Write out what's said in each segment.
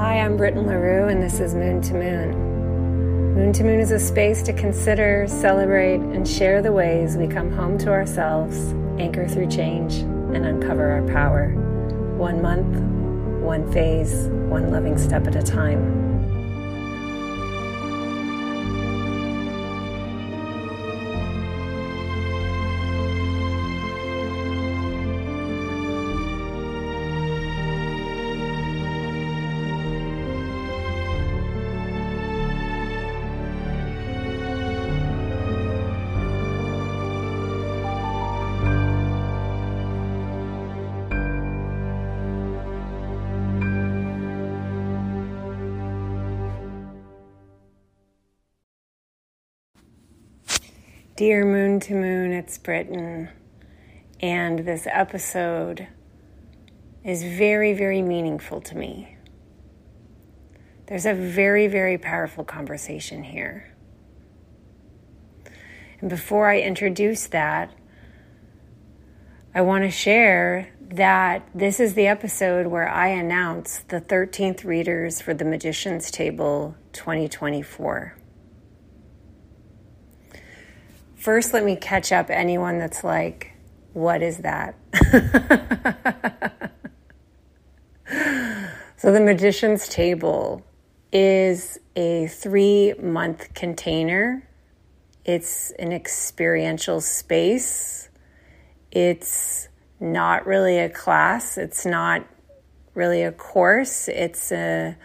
Hi, I'm Britton LaRue, and this is Moon to Moon. Moon to Moon is a space to consider, celebrate, and share the ways we come home to ourselves, anchor through change, and uncover our power. One month, one phase, one loving step at a time. Dear Moon to Moon, it's Britton. and this episode is very, very meaningful to me. There's a very, very powerful conversation here. And before I introduce that, I want to share that this is the episode where I announce the 13th readers for the Magician's Table 2024. First, let me catch up anyone that's like, what is that? so, the Magician's Table is a three month container, it's an experiential space. It's not really a class, it's not really a course, it's a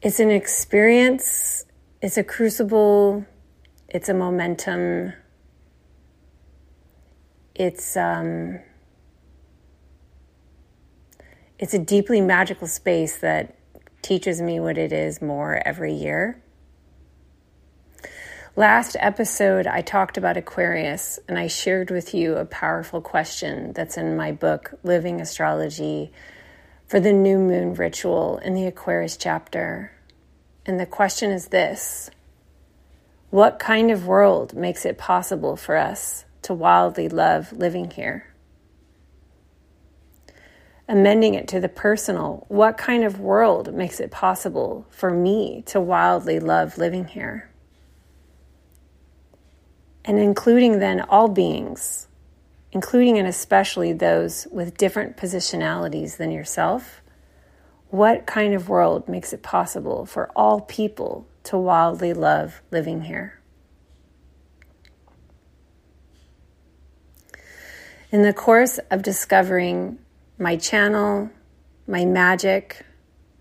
it's an experience, it's a crucible it's a momentum. It's um, it's a deeply magical space that teaches me what it is more every year. Last episode, I talked about Aquarius and I shared with you a powerful question that's in my book, Living Astrology, for the new moon ritual in the Aquarius chapter. And the question is this what kind of world makes it possible for us to wildly love living here? Amending it to the personal, what kind of world makes it possible for me to wildly love living here? And including then all beings, including and especially those with different positionalities than yourself, what kind of world makes it possible for all people to wildly love living here. In the course of discovering my channel, my magic,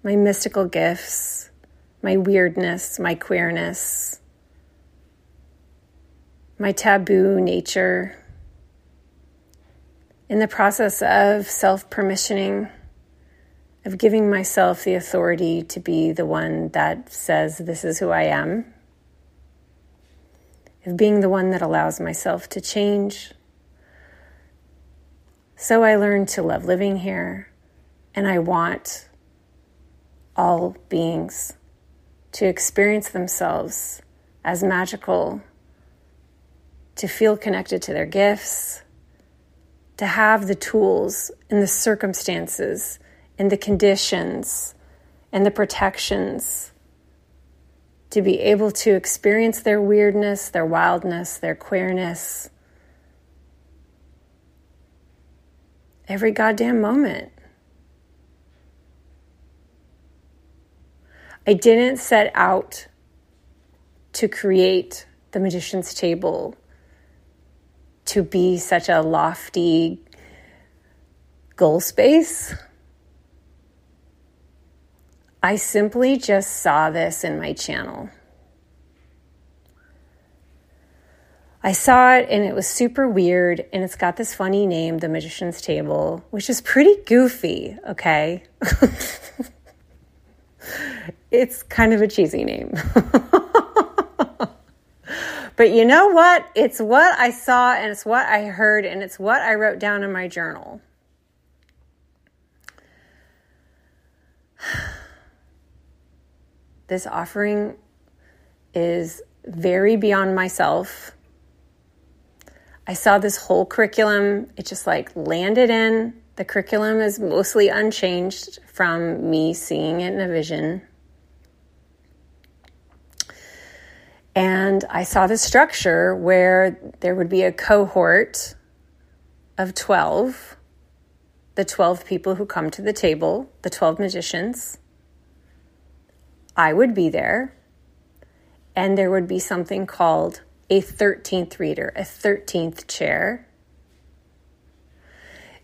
my mystical gifts, my weirdness, my queerness, my taboo nature, in the process of self permissioning of giving myself the authority to be the one that says, This is who I am, of being the one that allows myself to change. So I learned to love living here, and I want all beings to experience themselves as magical, to feel connected to their gifts, to have the tools and the circumstances and the conditions and the protections to be able to experience their weirdness, their wildness, their queerness every goddamn moment. I didn't set out to create the magician's table to be such a lofty goal space. I simply just saw this in my channel. I saw it and it was super weird, and it's got this funny name, The Magician's Table, which is pretty goofy, okay? it's kind of a cheesy name. but you know what? It's what I saw, and it's what I heard, and it's what I wrote down in my journal. This offering is very beyond myself. I saw this whole curriculum, it just like landed in The curriculum is mostly unchanged from me seeing it in a vision. And I saw the structure where there would be a cohort of 12, the 12 people who come to the table, the 12 magicians. I would be there, and there would be something called a 13th reader, a 13th chair.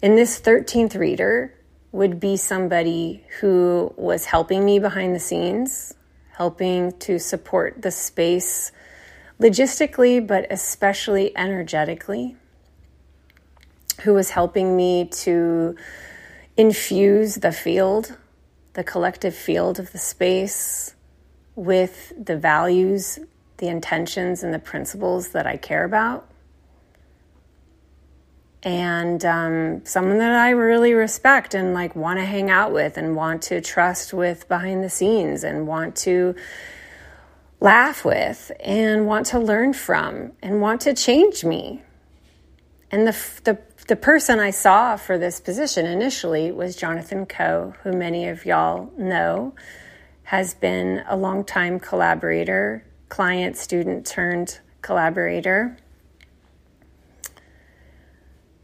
And this 13th reader would be somebody who was helping me behind the scenes, helping to support the space logistically, but especially energetically, who was helping me to infuse the field, the collective field of the space, with the values, the intentions, and the principles that I care about and um, someone that I really respect and like want to hang out with and want to trust with behind the scenes and want to laugh with and want to learn from and want to change me. And the the the person I saw for this position initially was Jonathan Koe, who many of y'all know has been a longtime collaborator, client, student turned collaborator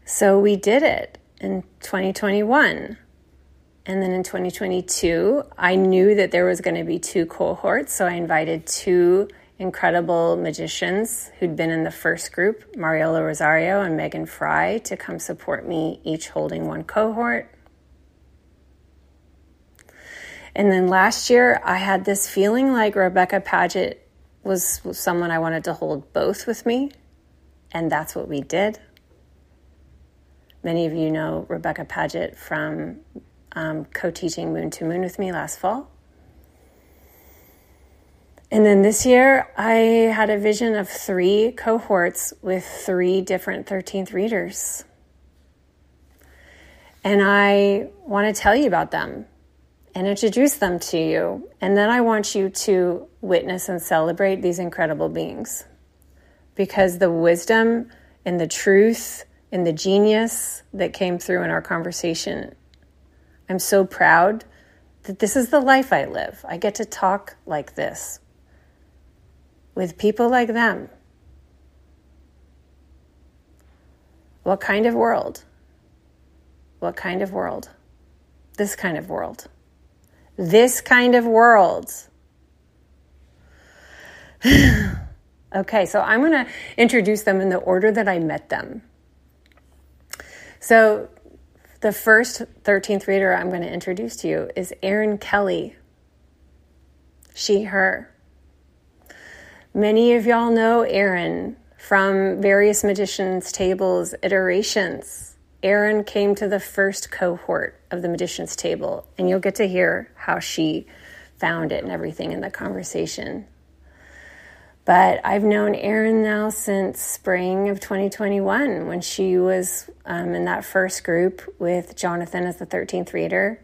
so we did it in 2021. And then in 2022, I knew that there was going to be two cohorts. So I invited two incredible magicians who'd been in the first group, Mariola Rosario and Megan Fry, to come support me, each holding one cohort. And then last year, I had this feeling like Rebecca Paget was someone I wanted to hold both with me. And that's what we did. Many of you know Rebecca Paget from um, co teaching Moon to Moon with me last fall. And then this year, I had a vision of three cohorts with three different 13th readers. And I want to tell you about them and introduce them to you. And then I want you to witness and celebrate these incredible beings because the wisdom and the truth and the genius that came through in our conversation. I'm so proud that this is the life I live. I get to talk like this with people like them. What kind of world? What kind of world? This kind of world. This kind of world. okay, so I'm going to introduce them in the order that I met them. So, the first 13th reader I'm going to introduce to you is Erin Kelley. She, her. Many of y'all know Erin from various magicians' tables iterations. Erin came to the first cohort of the magician's table, and you'll get to hear how she found it and everything in the conversation. But I've known Erin now since spring of 2021 when she was um, in that first group with Jonathan as the 13th reader.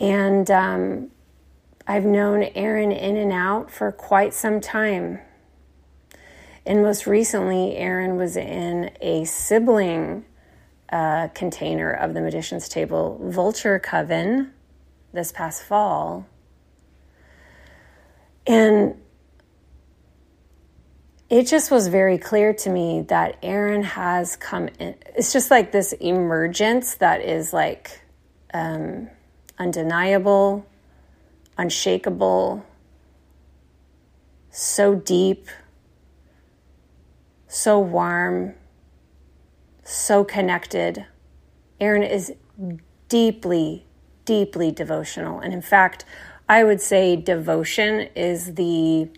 And um, I've known Erin in and out for quite some time. And most recently, Erin was in a sibling uh, container of the Magician's Table, Vulture Coven, this past fall. And it just was very clear to me that Erin has come in. It's just like this emergence that is like um, undeniable, unshakable, so deep, so warm, so connected. Erin is deeply, deeply devotional. And in fact, I would say devotion is the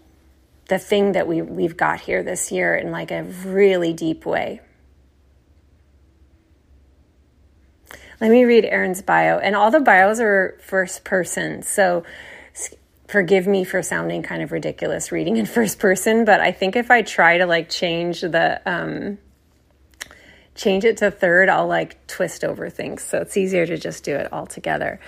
the thing that we, we've got here this year in like a really deep way. Let me read Erin's bio. And all the bios are first person. So forgive me for sounding kind of ridiculous reading in first person, but I think if I try to like change the um change it to third, I'll like twist over things. So it's easier to just do it all together.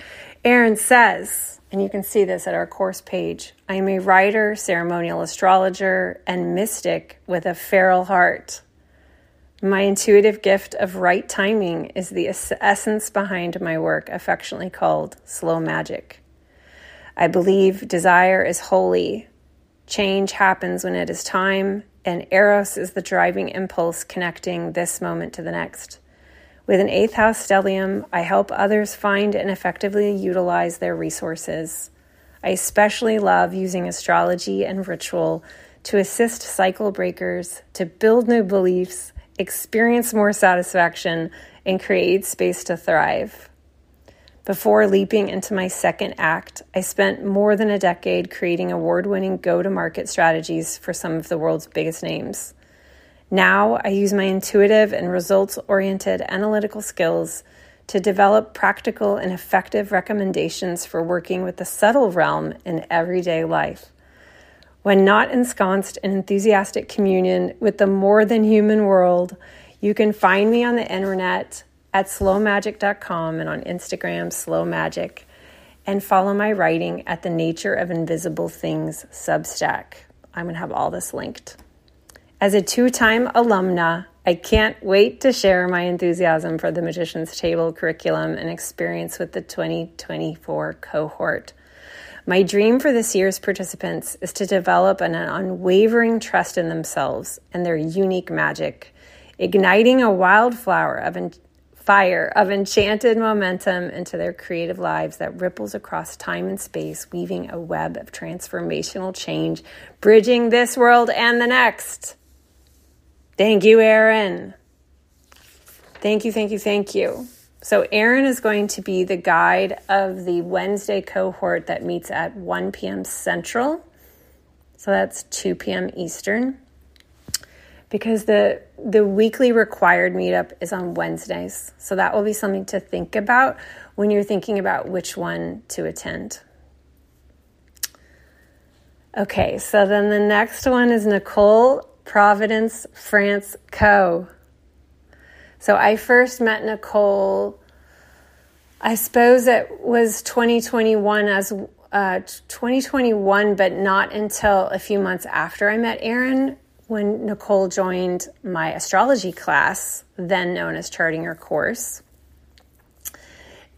Erin says, and you can see this at our course page. I am a writer, ceremonial astrologer, and mystic with a feral heart. My intuitive gift of right timing is the essence behind my work, affectionately called slow magic. I believe desire is holy. Change happens when it is time, and Eros is the driving impulse connecting this moment to the next. With an eighth house stellium, I help others find and effectively utilize their resources. I especially love using astrology and ritual to assist cycle breakers to build new beliefs, experience more satisfaction, and create space to thrive. Before leaping into my second act, I spent more than a decade creating award winning go to market strategies for some of the world's biggest names. Now I use my intuitive and results oriented analytical skills to develop practical and effective recommendations for working with the subtle realm in everyday life. When not ensconced in enthusiastic communion with the more than human world, you can find me on the internet at slowmagick.com and on Instagram, slowmagic, and follow my writing at the Nature of Invisible Things Substack. I'm going to have all this linked. As a two time alumna, I can't wait to share my enthusiasm for the Magician's Table curriculum and experience with the 2024 cohort. My dream for this year's participants is to develop an unwavering trust in themselves and their unique magic, igniting a wildflower of fire of enchanted momentum into their creative lives that ripples across time and space, weaving a web of transformational change, bridging this world and the next. Thank you, Erin. Thank you, thank you, thank you. So, Erin is going to be the guide of the Wednesday cohort that meets at 1 p.m. Central. So, that's 2 p.m. Eastern because the the weekly required meetup is on Wednesdays. So that will be something to think about when you're thinking about which one to attend. Okay, so then the next one is Nicole Providence France Co. So I first met Nicole I suppose it was 2021 as uh, 2021, but not until a few months after I met Erin when Nicole joined my astrology class, then known as Charting Your Course.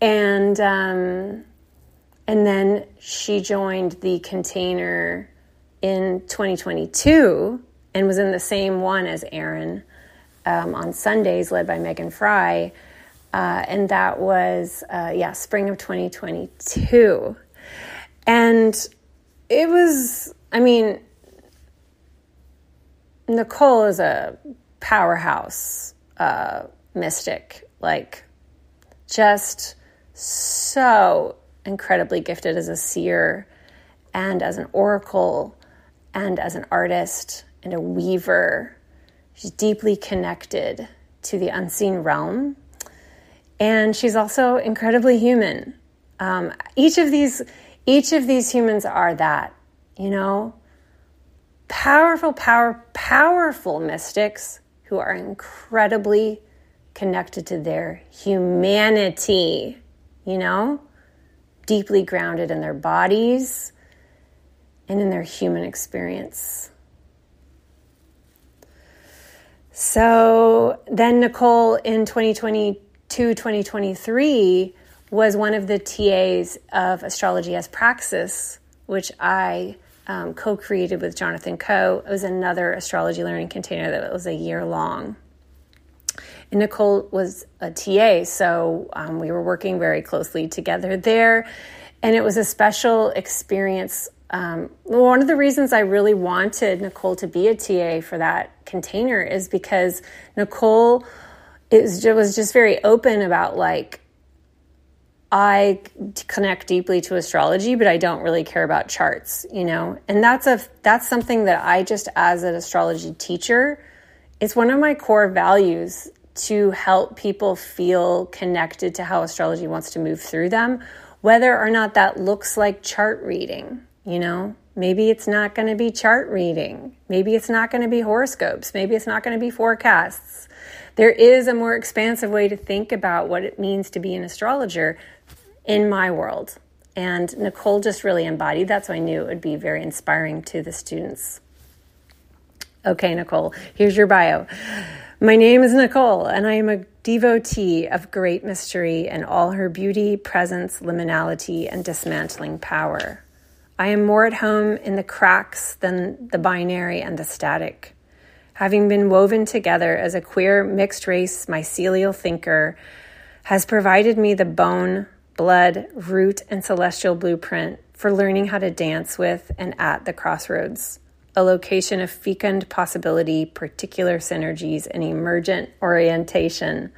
And um, and then she joined the container in 2022 and was in the same one as Erin um, on Sundays, led by Megan Fry. Uh, and that was, uh, yeah, spring of 2022. And it was, I mean, Nicole is a powerhouse uh, mystic, like just so incredibly gifted as a seer and as an oracle and as an artist and a weaver. She's deeply connected to the unseen realm. And she's also incredibly human. Um, each of these, each of these humans are that, you know powerful, power, powerful mystics who are incredibly connected to their humanity, you know, deeply grounded in their bodies and in their human experience. So then, Nicole in 2022, 2023 was one of the TAs of Astrology as Praxis, which I um, co created with Jonathan Koe. It was another astrology learning container that was a year long. And Nicole was a TA, so um, we were working very closely together there. And it was a special experience. Um, one of the reasons I really wanted Nicole to be a TA for that container is because Nicole is, was just very open about like I connect deeply to astrology, but I don't really care about charts, you know. And that's a that's something that I just as an astrology teacher, it's one of my core values to help people feel connected to how astrology wants to move through them, whether or not that looks like chart reading, you know. Maybe it's not going to be chart reading. Maybe it's not going to be horoscopes. Maybe it's not going to be forecasts. There is a more expansive way to think about what it means to be an astrologer in my world. And Nicole just really embodied that, so I knew it would be very inspiring to the students. Okay, Nicole, here's your bio. My name is Nicole, and I am a devotee of great mystery and all her beauty, presence, liminality, and dismantling power. I am more at home in the cracks than the binary and the static. Having been woven together as a queer mixed race mycelial thinker, has provided me the bone, blood, root, and celestial blueprint for learning how to dance with and at the crossroads a location of fecund possibility, particular synergies, and emergent orientation.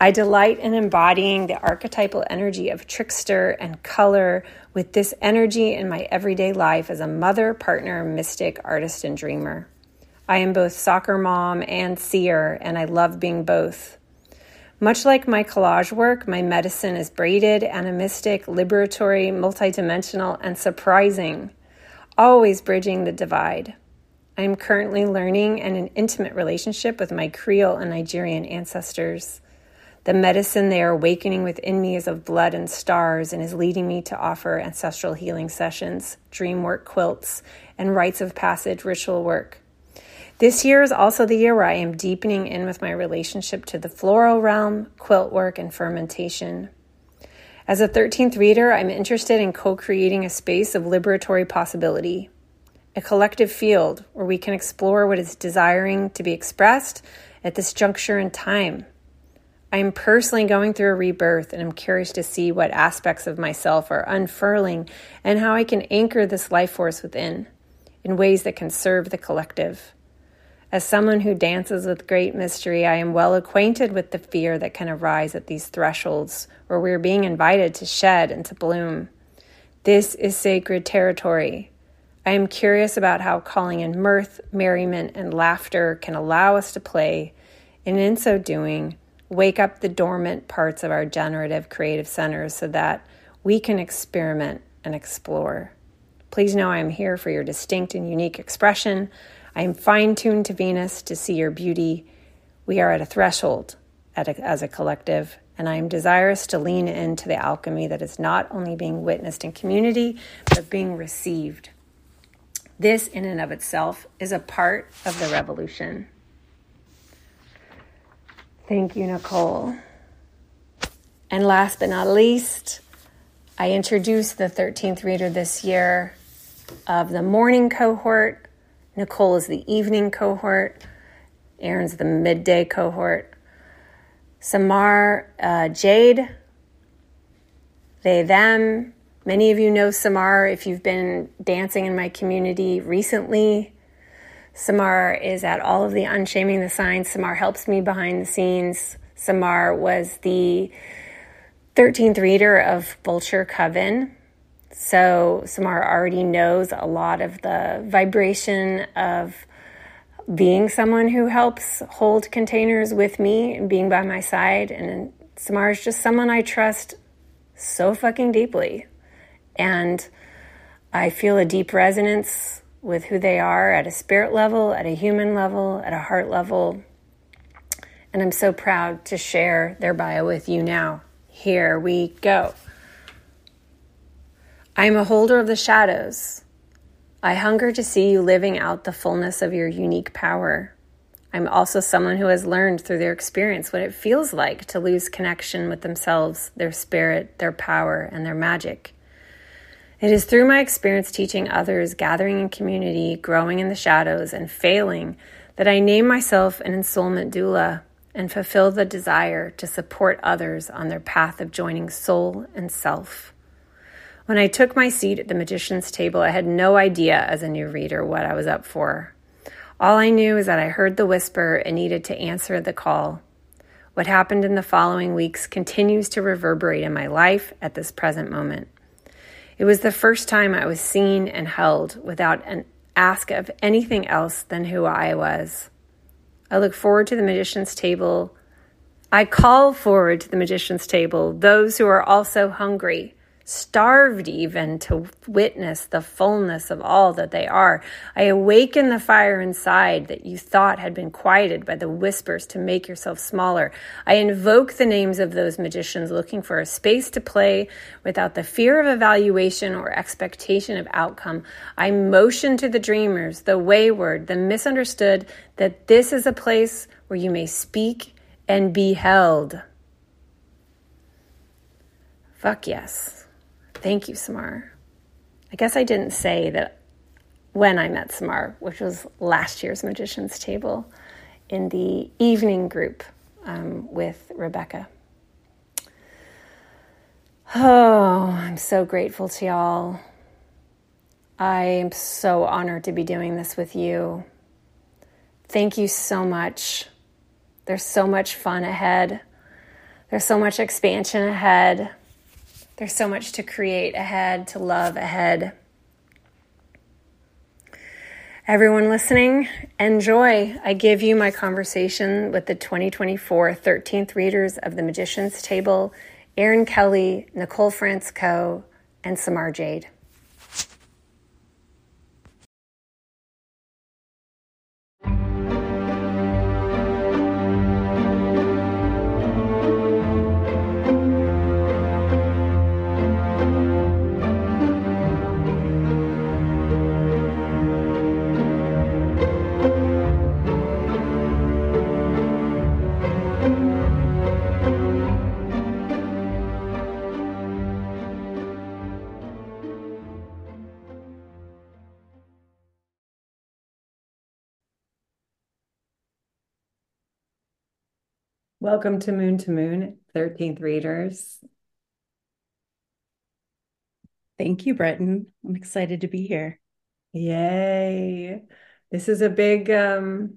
I delight in embodying the archetypal energy of trickster and color with this energy in my everyday life as a mother, partner, mystic, artist, and dreamer. I am both soccer mom and seer, and I love being both. Much like my collage work, my medicine is braided, animistic, liberatory, multidimensional, and surprising always bridging the divide. I am currently learning and in an intimate relationship with my Creole and Nigerian ancestors. The medicine they are awakening within me is of blood and stars and is leading me to offer ancestral healing sessions, dream work quilts, and rites of passage ritual work. This year is also the year where I am deepening in with my relationship to the floral realm, quilt work, and fermentation. As a 13th reader, I'm interested in co creating a space of liberatory possibility, a collective field where we can explore what is desiring to be expressed at this juncture in time. I am personally going through a rebirth and I'm curious to see what aspects of myself are unfurling and how I can anchor this life force within in ways that can serve the collective. As someone who dances with great mystery, I am well acquainted with the fear that can arise at these thresholds where we are being invited to shed and to bloom. This is sacred territory. I am curious about how calling in mirth, merriment, and laughter can allow us to play, and in so doing, wake up the dormant parts of our generative creative centers so that we can experiment and explore. Please know I am here for your distinct and unique expression. I am fine tuned to Venus to see your beauty. We are at a threshold at a, as a collective, and I am desirous to lean into the alchemy that is not only being witnessed in community, but being received. This, in and of itself, is a part of the revolution. Thank you, Nicole. And last but not least, I introduced the 13th reader this year of the morning cohort Nicole is the evening cohort. Erin's the midday cohort. Samar, uh, Jade, they, them. Many of you know Samar if you've been dancing in my community recently. Samar is at all of the Unshaming the Signs. Samar helps me behind the scenes. Samar was the 13th reader of Vulture Coven. So Samar already knows a lot of the vibration of being someone who helps hold containers with me and being by my side. And Samar is just someone I trust so fucking deeply. And I feel a deep resonance with who they are at a spirit level, at a human level, at a heart level. And I'm so proud to share their bio with you now. Here we go. I am a holder of the shadows. I hunger to see you living out the fullness of your unique power. I'm also someone who has learned through their experience what it feels like to lose connection with themselves, their spirit, their power, and their magic. It is through my experience teaching others, gathering in community, growing in the shadows, and failing that I name myself an ensoulment doula and fulfill the desire to support others on their path of joining soul and self. When I took my seat at the magician's table, I had no idea as a new reader what I was up for. All I knew is that I heard the whisper and needed to answer the call. What happened in the following weeks continues to reverberate in my life at this present moment. It was the first time I was seen and held without an ask of anything else than who I was. I look forward to the magician's table. I call forward to the magician's table those who are also hungry starved even to witness the fullness of all that they are. I awaken the fire inside that you thought had been quieted by the whispers to make yourself smaller. I invoke the names of those magicians looking for a space to play without the fear of evaluation or expectation of outcome. I motion to the dreamers, the wayward, the misunderstood, that this is a place where you may speak and be held. Fuck yes. Thank you, Samar. I guess I didn't say that when I met Samar, which was last year's Magician's Table in the evening group um, with Rebecca. Oh, I'm so grateful to y'all. I am so honored to be doing this with you. Thank you so much. There's so much fun ahead. There's so much expansion ahead. There's so much to create ahead, to love ahead. Everyone listening, enjoy. I give you my conversation with the 2024 13th readers of The Magician's Table, Erin Kelley, Nicole France-Coe, and Samar Jade. Welcome to Moon to Moon, 13th readers. Thank you, Britton. I'm excited to be here. Yay. This is a big um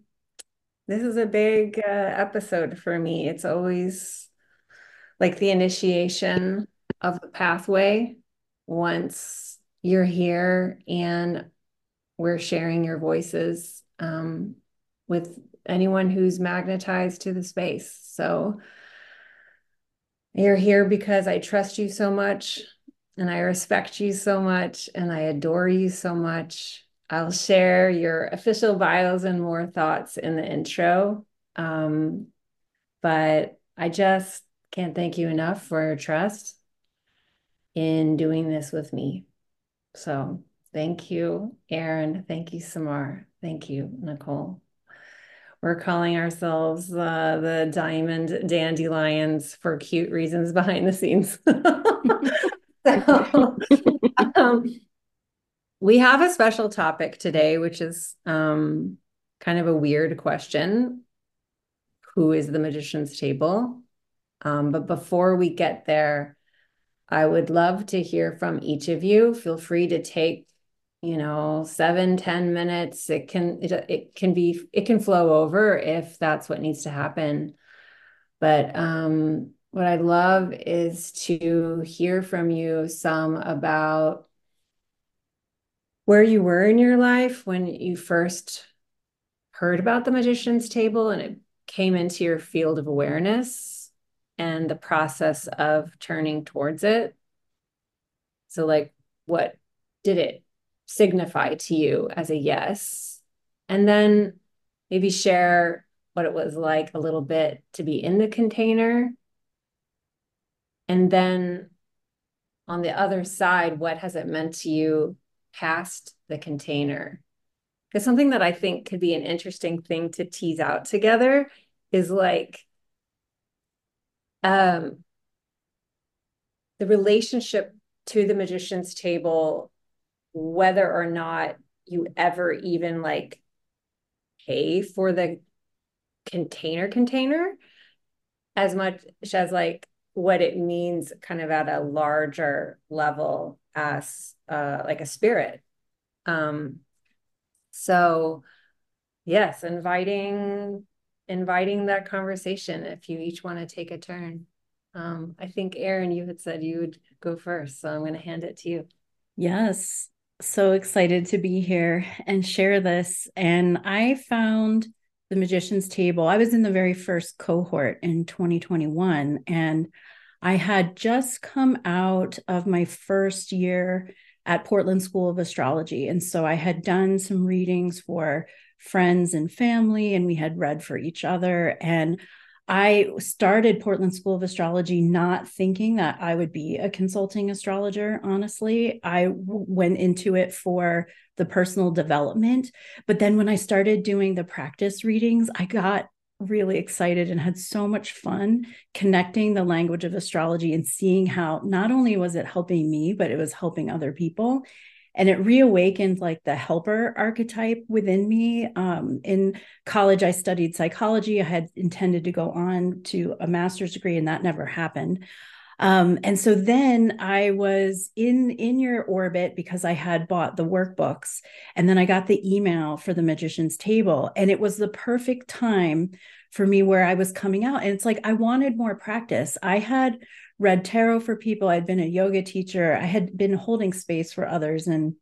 this is a big uh, episode for me. It's always like the initiation of the pathway once you're here and we're sharing your voices um, with anyone who's magnetized to the space. So you're here because I trust you so much and I respect you so much and I adore you so much. I'll share your official bios and more thoughts in the intro. Um, but I just can't thank you enough for your trust in doing this with me. So thank you, Erin. Thank you, Samar. Thank you, Nicole. We're calling ourselves uh, the Diamond Dandelions for cute reasons behind the scenes. so, um, we have a special topic today, which is um, kind of a weird question Who is the magician's table? Um, but before we get there, I would love to hear from each of you. Feel free to take you know seven ten minutes it can it, it can be it can flow over if that's what needs to happen. But um what i love is to hear from you some about where you were in your life when you first heard about the magician's table and it came into your field of awareness and the process of turning towards it. So like what did it signify to you as a yes. And then maybe share what it was like a little bit to be in the container. And then on the other side, what has it meant to you past the container? Because something that I think could be an interesting thing to tease out together is like um, the relationship to the magician's table whether or not you ever even like pay for the container container as much as like what it means kind of at a larger level as uh like a spirit. Um so yes inviting inviting that conversation if you each want to take a turn. Um i think Erin you had said you would go first so i'm going to hand it to you. Yes so excited to be here and share this. And I found the Magician's Table. I was in the very first cohort in 2021, and I had just come out of my first year at Portland School of Astrology. And so I had done some readings for friends and family, and we had read for each other. And I started Portland School of Astrology not thinking that I would be a consulting astrologer, honestly. I w- went into it for the personal development. But then when I started doing the practice readings, I got really excited and had so much fun connecting the language of astrology and seeing how not only was it helping me, but it was helping other people. And it reawakened like the helper archetype within me. Um, in college, I studied psychology. I had intended to go on to a master's degree, and that never happened. Um, and so then I was in in your orbit because I had bought the workbooks, and then I got the email for the magician's table, and it was the perfect time for me where I was coming out. And it's like I wanted more practice. I had read tarot for people. I'd been a yoga teacher. I had been holding space for others in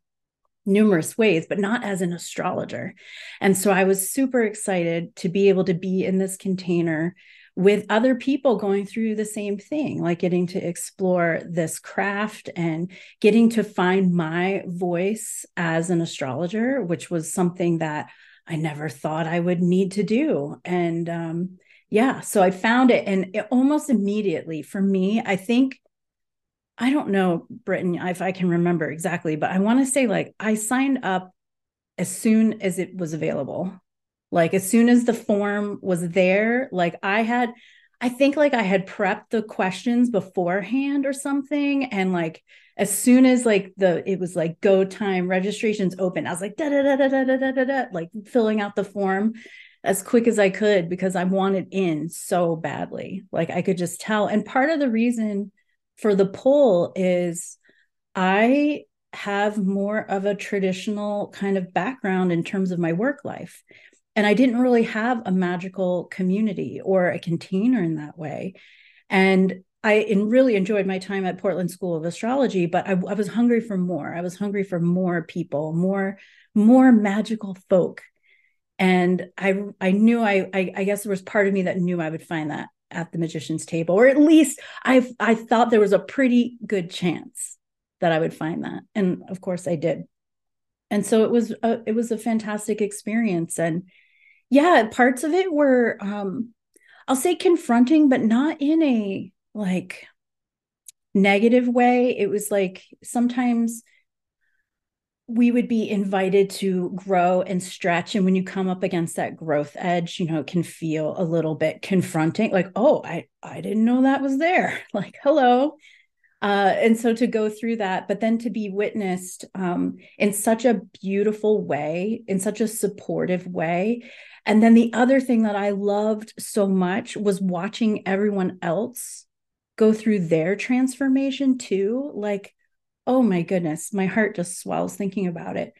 numerous ways, but not as an astrologer. And so I was super excited to be able to be in this container with other people going through the same thing, like getting to explore this craft and getting to find my voice as an astrologer, which was something that I never thought I would need to do. And um, yeah, so I found it, and it almost immediately for me, I think. I don't know, Britton if I can remember exactly, but I want to say like I signed up as soon as it was available. Like as soon as the form was there, like I had, I think like I had prepped the questions beforehand or something. And like as soon as like the it was like go time registrations open, I was like da da da da da da da da like filling out the form as quick as I could because I wanted in so badly. Like I could just tell. And part of the reason for the pull is I have more of a traditional kind of background in terms of my work life and I didn't really have a magical community or a container in that way. And I really enjoyed my time at Portland School of Astrology, but I, I was hungry for more. I was hungry for more people, more more magical folk. And I I knew I, I I guess there was part of me that knew I would find that at the magician's table, or at least I I thought there was a pretty good chance that I would find that, and of course I did. And so it was a, it was a fantastic experience, and yeah, parts of it were um I'll say confronting, but not in a like negative way. It was like sometimes we would be invited to grow and stretch and when you come up against that growth edge you know it can feel a little bit confronting like oh i i didn't know that was there like hello uh, and so to go through that but then to be witnessed um, in such a beautiful way in such a supportive way and then the other thing that I loved so much was watching everyone else go through their transformation too. Like, oh my goodness, my heart just swells thinking about it.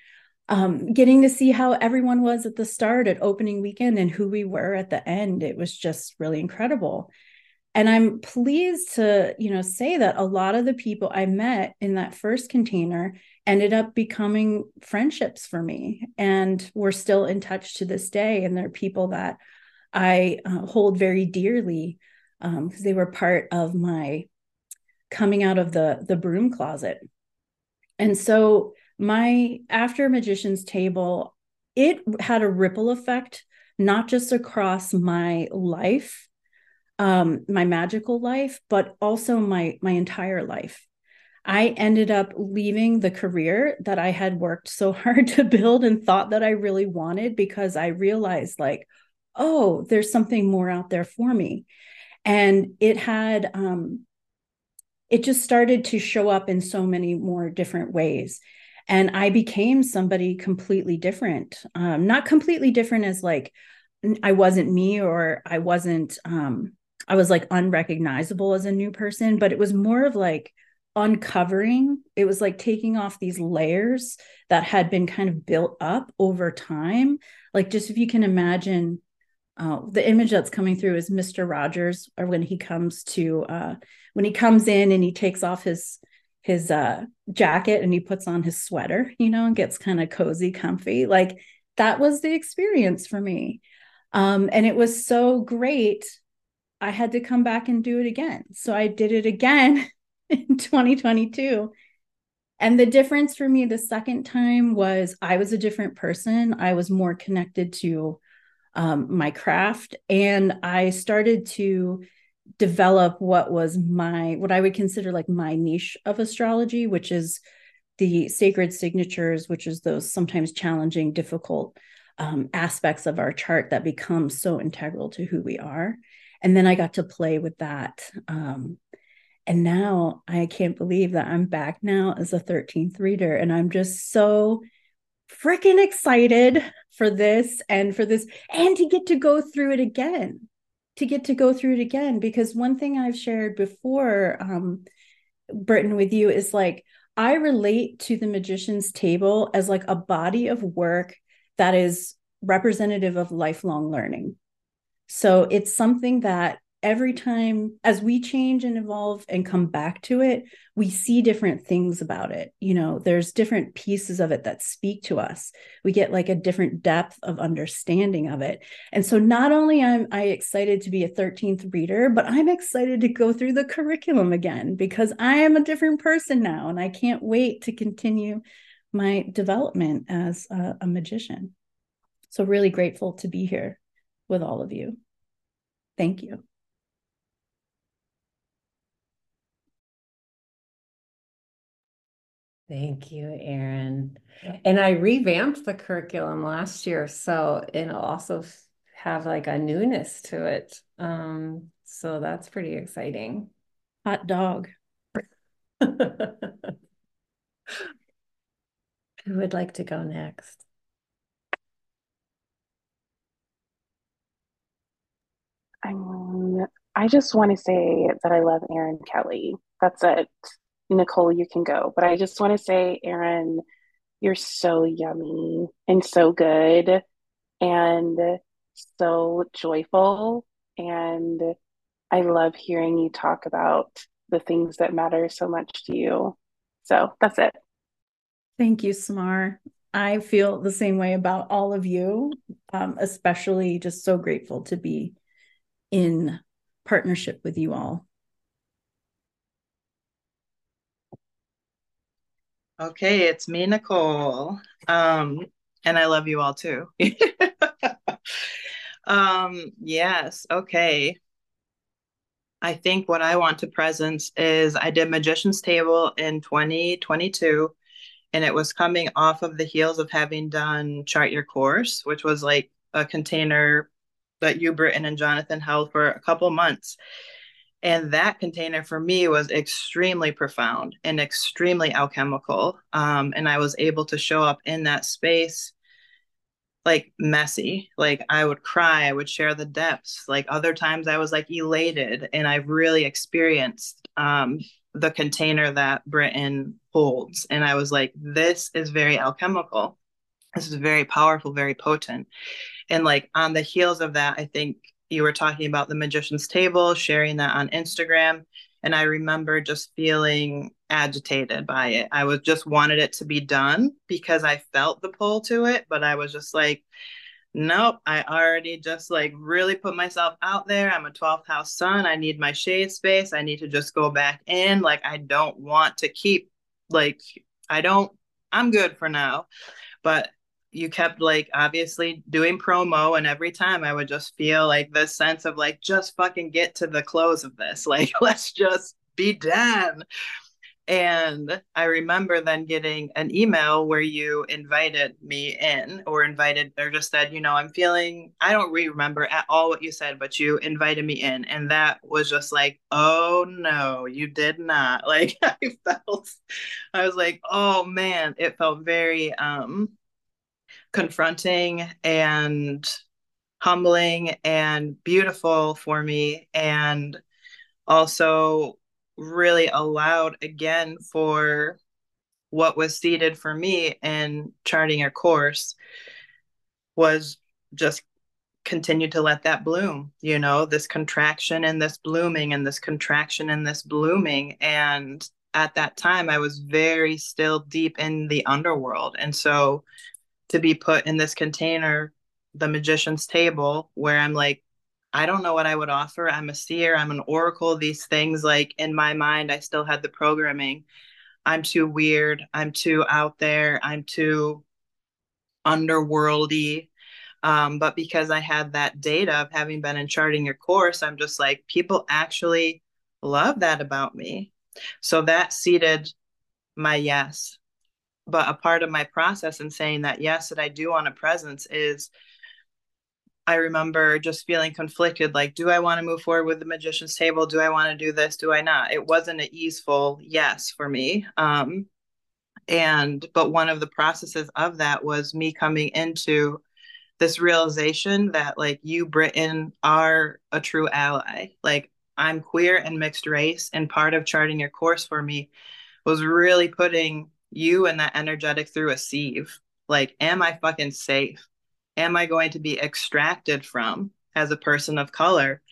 Um, getting to see how everyone was at the start at opening weekend and who we were at the end, it was just really incredible. And I'm pleased to, you know, say that a lot of the people I met in that first container ended up becoming friendships for me and we're still in touch to this day and they're people that i uh, hold very dearly because um, they were part of my coming out of the the broom closet and so my after magician's table it had a ripple effect not just across my life um my magical life but also my my entire life I ended up leaving the career that I had worked so hard to build and thought that I really wanted because I realized, like, oh, there's something more out there for me. And it had, um, it just started to show up in so many more different ways. And I became somebody completely different. Um, not completely different as like I wasn't me or I wasn't, um, I was like unrecognizable as a new person, but it was more of like, uncovering it was like taking off these layers that had been kind of built up over time like just if you can imagine uh, the image that's coming through is mr rogers or when he comes to uh, when he comes in and he takes off his his uh, jacket and he puts on his sweater you know and gets kind of cozy comfy like that was the experience for me um, and it was so great I had to come back and do it again. So I did it again in 2022. And the difference for me the second time was I was a different person. I was more connected to um, my craft and I started to develop what was my, what I would consider like my niche of astrology, which is the sacred signatures, which is those sometimes challenging, difficult um, aspects of our chart that become so integral to who we are. And then I got to play with that. Um, and now I can't believe that I'm back now as a 13th reader. And I'm just so freaking excited for this and for this, and to get to go through it again. To get to go through it again. Because one thing I've shared before, um, Britton, with you is like, I relate to the magician's table as like a body of work that is representative of lifelong learning. So it's something that every time as we change and evolve and come back to it, we see different things about it. You know, there's different pieces of it that speak to us. We get like a different depth of understanding of it. And so not only am I excited to be a 13th reader, but I'm excited to go through the curriculum again because I am a different person now and I can't wait to continue my development as a, a magician. So really grateful to be here with all of you. Thank you. Thank you, Erin. And I revamped the curriculum last year, so it'll also have like a newness to it. Um, so that's pretty exciting. Hot dog. Who would like to go next? Um, I just want to say that I love Erin Kelley. That's it. Nicole, you can go. But I just want to say, Erin, you're so yummy and so good and so joyful. And I love hearing you talk about the things that matter so much to you. So that's it. Thank you, Samar. I feel the same way about all of you, um, especially just so grateful to be in partnership with you all. Okay, it's me, Nicole. Um, and I love you all too. um, yes, okay. I think what I want to presence is I did Magician's Table in 2022, and it was coming off of the heels of having done Chart Your Course, which was like a container that you, Britton, and Jonathan held for a couple months. And that container for me was extremely profound and extremely alchemical. Um, and I was able to show up in that space like messy. Like I would cry, I would share the depths. Like other times I was like elated. And I've really experienced um, the container that Britton holds. And I was like, this is very alchemical. This is very powerful, very potent. And like on the heels of that, I think you were talking about the magician's table, sharing that on Instagram. And I remember just feeling agitated by it. I was just wanted it to be done because I felt the pull to it, but I was just like, nope, I already just like really put myself out there. I'm a 12th house sun. I need my shade space. I need to just go back in. Like, I don't want to keep, like, I don't, I'm good for now. But you kept like obviously doing promo and every time i would just feel like this sense of like just fucking get to the close of this. Like let's just be done. And i remember then getting an email where you invited me in or invited or just said you know i'm feeling i don't really remember at all what you said but you invited me in. And that was just like oh no you did not. Like i felt i was like oh man. It felt very um confronting and humbling and beautiful for me and also really allowed again for what was seeded for me in charting a course was just continue to let that bloom you know this contraction and this blooming and this contraction and this blooming. And at that time i was very still deep in the underworld. And so to be put in this container, the magician's table, where I'm like, I don't know what I would offer. I'm a seer, I'm an oracle, these things like in my mind, I still had the programming. I'm too weird, I'm too out there, I'm too underworldy. Um, but because I had that data of having been in charting your course, I'm just like, people actually love that about me. So that seeded my yes. But a part of my process in saying that yes, that I do want a presence is I remember just feeling conflicted like, do I want to move forward with the magician's table? Do I want to do this? Do I not? It wasn't an easeful yes for me. Um, and, but one of the processes of that was me coming into this realization that, like, you, Britton, are a true ally. Like, I'm queer and mixed race, and part of charting your course for me was really putting you and that energetic through a sieve. Like, am I fucking safe? am I going to be extracted from as a person of color?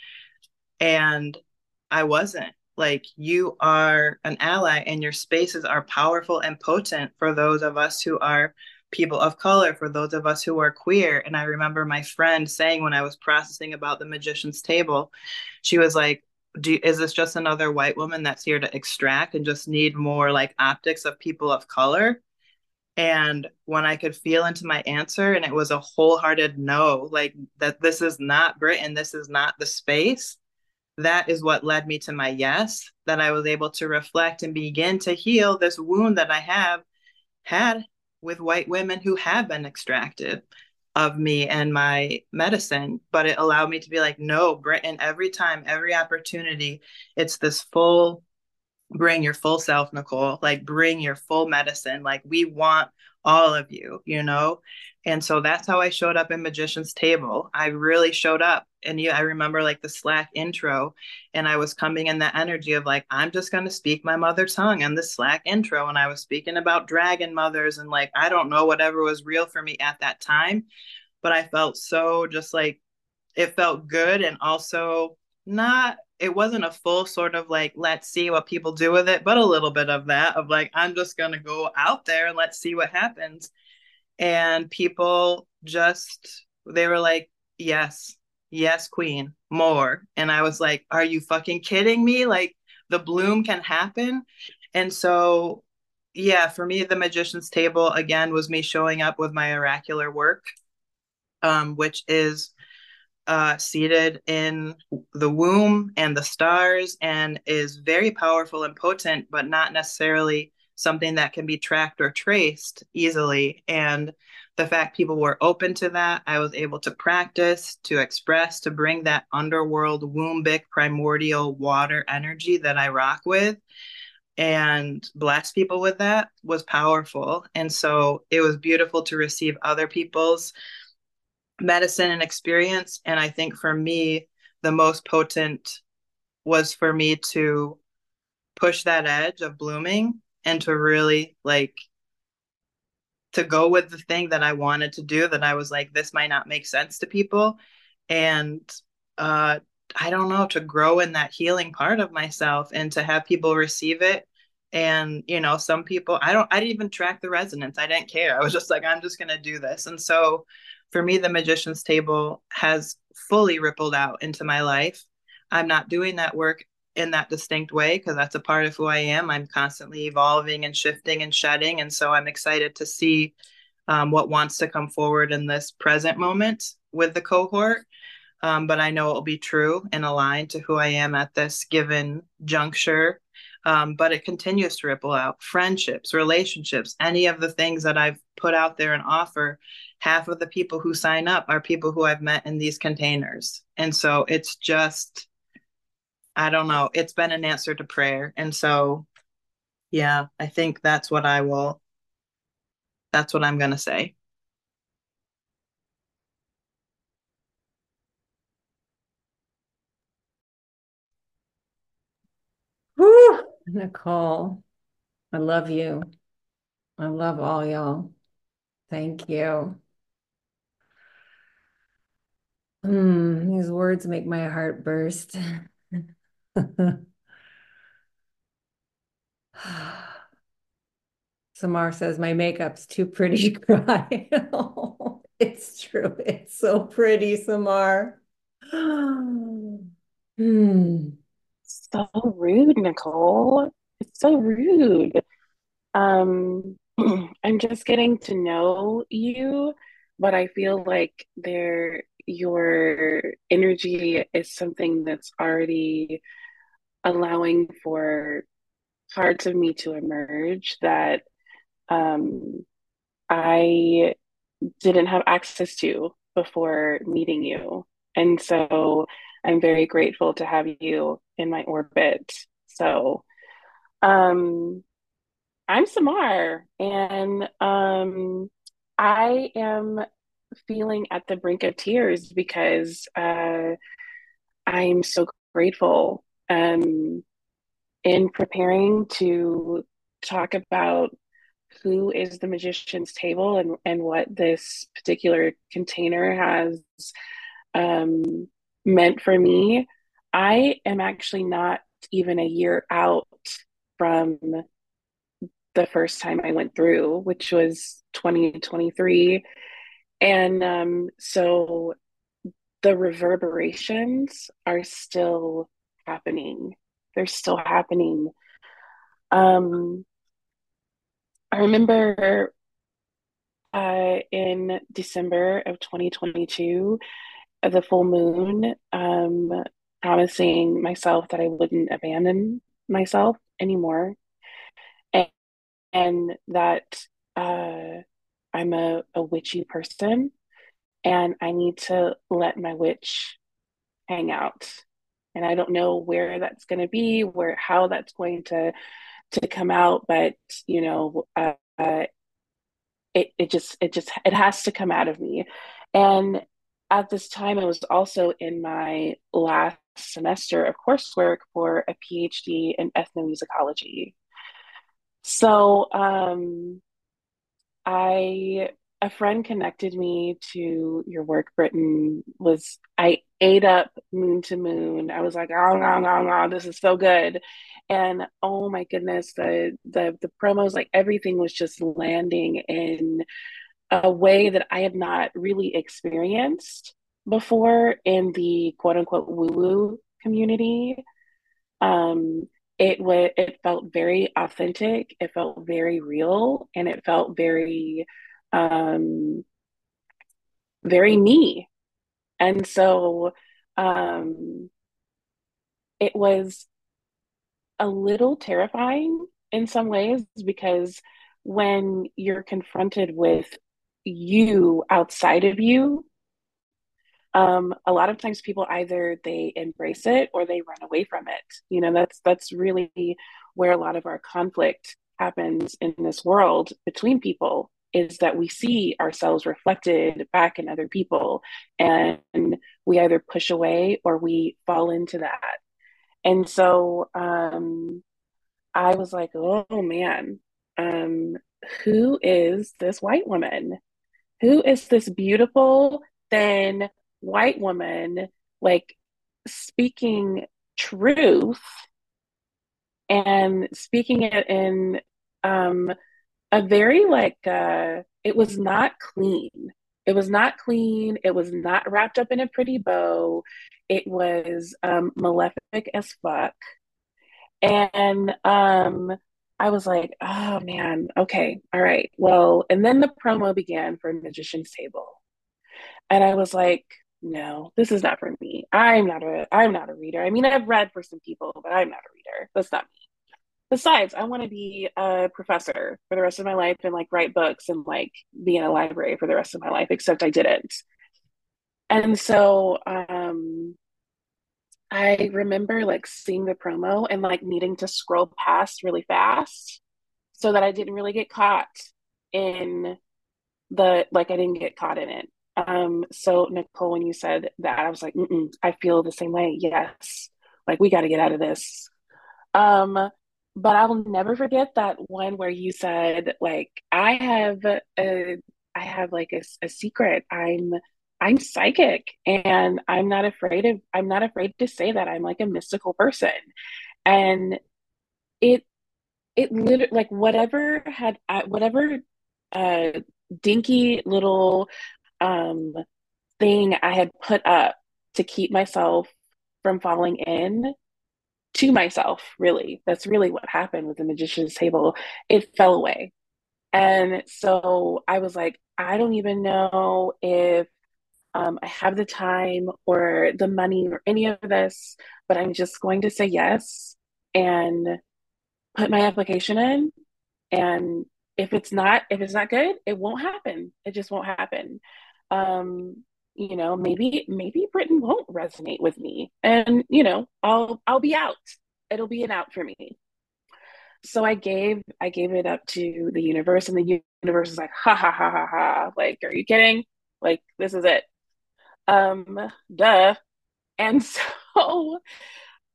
And I wasn't. Like, you are an ally, and your spaces are powerful and potent for those of us who are people of color, for those of us who are queer. And I remember my friend saying when I was processing about the magician's table, she was like, do, is this just another white woman that's here to extract and just need more like optics of people of color? And when I could feel into my answer, and it was a wholehearted no, like that this is not Britton, this is not the space, that is what led me to my yes, that I was able to reflect and begin to heal this wound that I have had with white women who have been extracted of me and my medicine. But it allowed me to be like, no, Britton, every time, every opportunity, it's this full bring your full self, Nicole, like bring your full medicine. Like we want all of you, you know? And so that's how I showed up in Magician's Table. I really showed up. And you, I remember like the Slack intro, and I was coming in that energy of like, I'm just going to speak my mother tongue and the Slack intro. And I was speaking about dragon mothers and like, I don't know, whatever was real for me at that time. But I felt so just like, it felt good and also not it wasn't a full sort of like let's see what people do with it but a little bit of that of like i'm just going to go out there and let's see what happens and people just they were like yes yes queen more. And i was like are you fucking kidding me? Like the bloom can happen? And so yeah for me the magician's table again was me showing up with my oracular work um, which is uh, seated in the womb and the stars and is very powerful and potent, but not necessarily something that can be tracked or traced easily. And the fact people were open to that, I was able to practice, to express, to bring that underworld, wombic, primordial water energy that I rock with and bless people with that was powerful. And so it was beautiful to receive other people's medicine and experience. And I think for me, the most potent was for me to push that edge of blooming and to really like to go with the thing that I wanted to do that I was like, this might not make sense to people. And uh, I don't know, to grow in that healing part of myself and to have people receive it. And, you know, some people, I don't, I didn't even track the resonance. I didn't care. I was just like, I'm just going to do this. And so for me, the magician's table has fully rippled out into my life. I'm not doing that work in that distinct way because that's a part of who I am. I'm constantly evolving and shifting and shedding. And so I'm excited to see um, what wants to come forward in this present moment with the cohort. Um, but I know it will be true and aligned to who I am at this given juncture. Um, but it continues to ripple out friendships, relationships, any of the things that I've put out there and offer half of the people who sign up are people who I've met in these containers. And so it's just, I don't know, it's been an answer to prayer. And so, yeah, I think that's what I will, that's what I'm going to say. Whew, Nicole, I love you. I love all y'all. Thank you. Mm, these words make my heart burst. Samar says my makeup's too pretty to cry. it's true. It's so pretty, Samar. Hmm. So rude, Nicole. It's so rude. Um, I'm just getting to know you, but I feel like there your energy is something that's already allowing for parts of me to emerge that um, I didn't have access to before meeting you. And so I'm very grateful to have you in my orbit. So, um, I'm Samar, and um, I am feeling at the brink of tears because uh, I'm so grateful um, in preparing to talk about who is the magician's table and, and what this particular container has um, meant for me. I am actually not even a year out from the first time I went through, which was 2023. And um, so the reverberations are still happening. They're still happening. Um, I remember uh, in December of 2022, the full moon, um, promising myself that I wouldn't abandon myself anymore and that uh, I'm a, a witchy person and I need to let my witch hang out. And I don't know where that's going to be, where how that's going to to come out, but you know, uh, it it just it just it has to come out of me. And at this time, I was also in my last semester of coursework for a PhD in ethnomusicology. So, um, I a friend connected me to your work, Britton. Was I ate up Moon to Moon? I was like, oh no, no, no, this is so good. And oh my goodness, the the the promos, like everything was just landing in a way that I had not really experienced before in the quote unquote woo woo community. Um, it was it felt very authentic it felt very real and it felt very um very me. And so um it was a little terrifying in some ways because when you're confronted with you outside of you um, a lot of times people either they embrace it or they run away from it. You know that's that's really where a lot of our conflict happens in this world between people is that we see ourselves reflected back in other people and we either push away or we fall into that. And so um, i was like oh man um, who is this white woman? Who is this beautiful thin white woman like speaking truth and speaking it in um, a very like uh, it was not clean it was not clean it was not wrapped up in a pretty bow it was um, malefic as fuck and um, i was like oh man okay all right well and then the promo began for magician's table and i was like no, this is not for me. I'm not a I'm not a reader. I mean, I've read for some people, but I'm not a reader. That's not me. Besides, I want to be a professor for the rest of my life and like write books and like be in a library for the rest of my life, except I didn't. And so um I remember like seeing the promo and like needing to scroll past really fast so that I didn't really get caught in the like I didn't get caught in it um, so Nicole, when you said that, I was like, I feel the same way. Yes, like we got to get out of this. Um, but I will never forget that one where you said, like, I have a, I have like a, a secret. I'm, I'm psychic, and I'm not afraid of. I'm not afraid to say that I'm like a mystical person, and it, it literally like whatever had uh, whatever uh dinky little um, thing I had put up to keep myself from falling in to myself, really. That's really what happened with the magician's table. It fell away. And so I was like, I don't even know if um, I have the time or the money or any of this, but I'm just going to say yes and put my application in. And if it's not, if it's not good, it won't happen. It just won't happen. Um, you know, maybe maybe Britton won't resonate with me, and you know, I'll I'll be out. It'll be an out for me. So I gave I gave it up to the universe, and the universe is like, ha ha ha ha ha. Like, are you kidding? Like, this is it. Um, duh. And so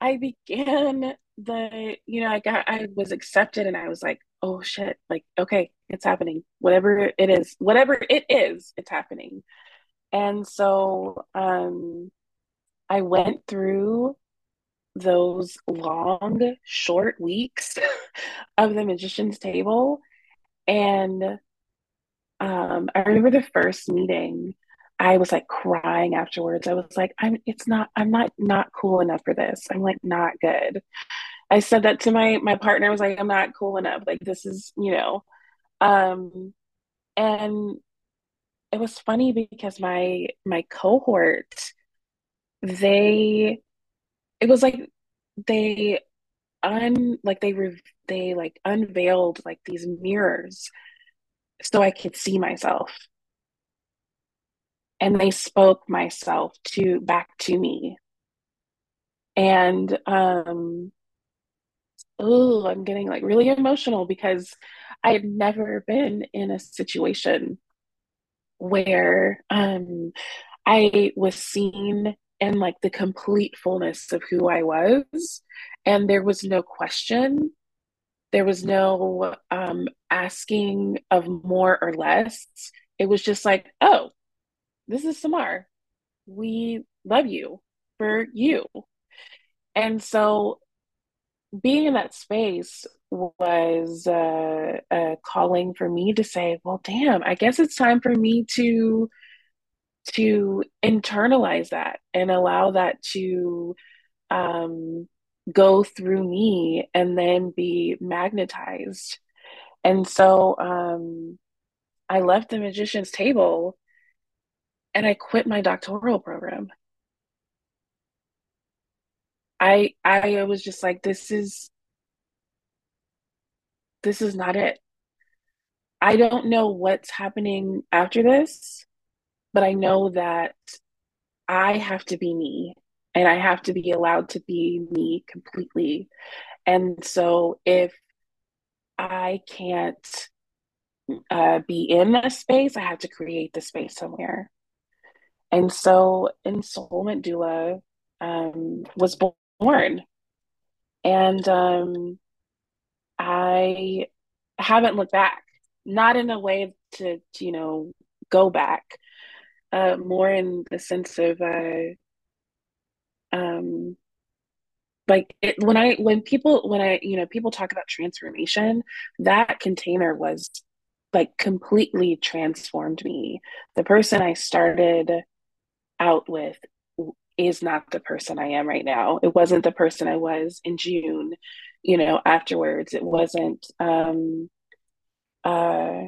I began the, you know, I got I was accepted, and I was like, oh shit, like, okay, it's happening. Whatever it is, whatever it is, it's happening. And so um, I went through those long, short weeks of the magician's table. And um, I remember the first meeting, I was like crying afterwards. I was like, I'm it's not, I'm not not cool enough for this. I'm like not good. I said that to my my partner. I was like, I'm not cool enough. Like this is, you know. Um and it was funny because my my cohort they it was like they un like they re, they like unveiled like these mirrors so I could see myself. And they spoke myself to back to me. And um oh I'm getting like really emotional because I had never been in a situation where um, I was seen in like the complete fullness of who I was, and there was no question. There was no um, asking of more or less. It was just like, oh, this is Samar. We love you for you. And so being in that space was uh, uh, calling for me to say, well, damn, I guess it's time for me to to internalize that and allow that to um, go through me and then be magnetized. And so um, I left the magician's table and I quit my doctoral program. I I was just like, this is this is not it. I don't know what's happening after this, but I know that I have to be me and I have to be allowed to be me completely. And so if I can't uh, be in a space, I have to create the space somewhere. And so Ensoulment Doula um, was born. And um, I haven't looked back, not in a way to, to you know, go back, uh, more in the sense of, uh, um, like it, when I, when people, when I, you know, people talk about transformation, that container was like completely transformed me. The person I started out with is not the person I am right now. It wasn't the person I was in June you know, afterwards. It wasn't, um, uh,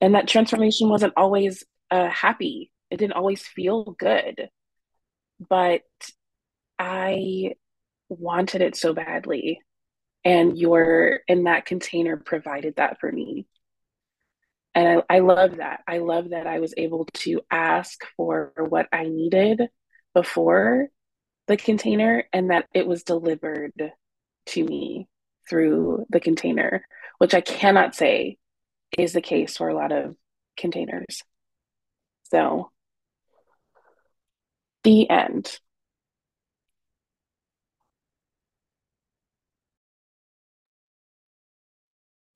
and that transformation wasn't always uh, happy. It didn't always feel good, but I wanted it so badly. And your in that container provided that for me. And I, I love that. I love that I was able to ask for what I needed before the container and that it was delivered to me through the container, which I cannot say is the case for a lot of containers. So, the end.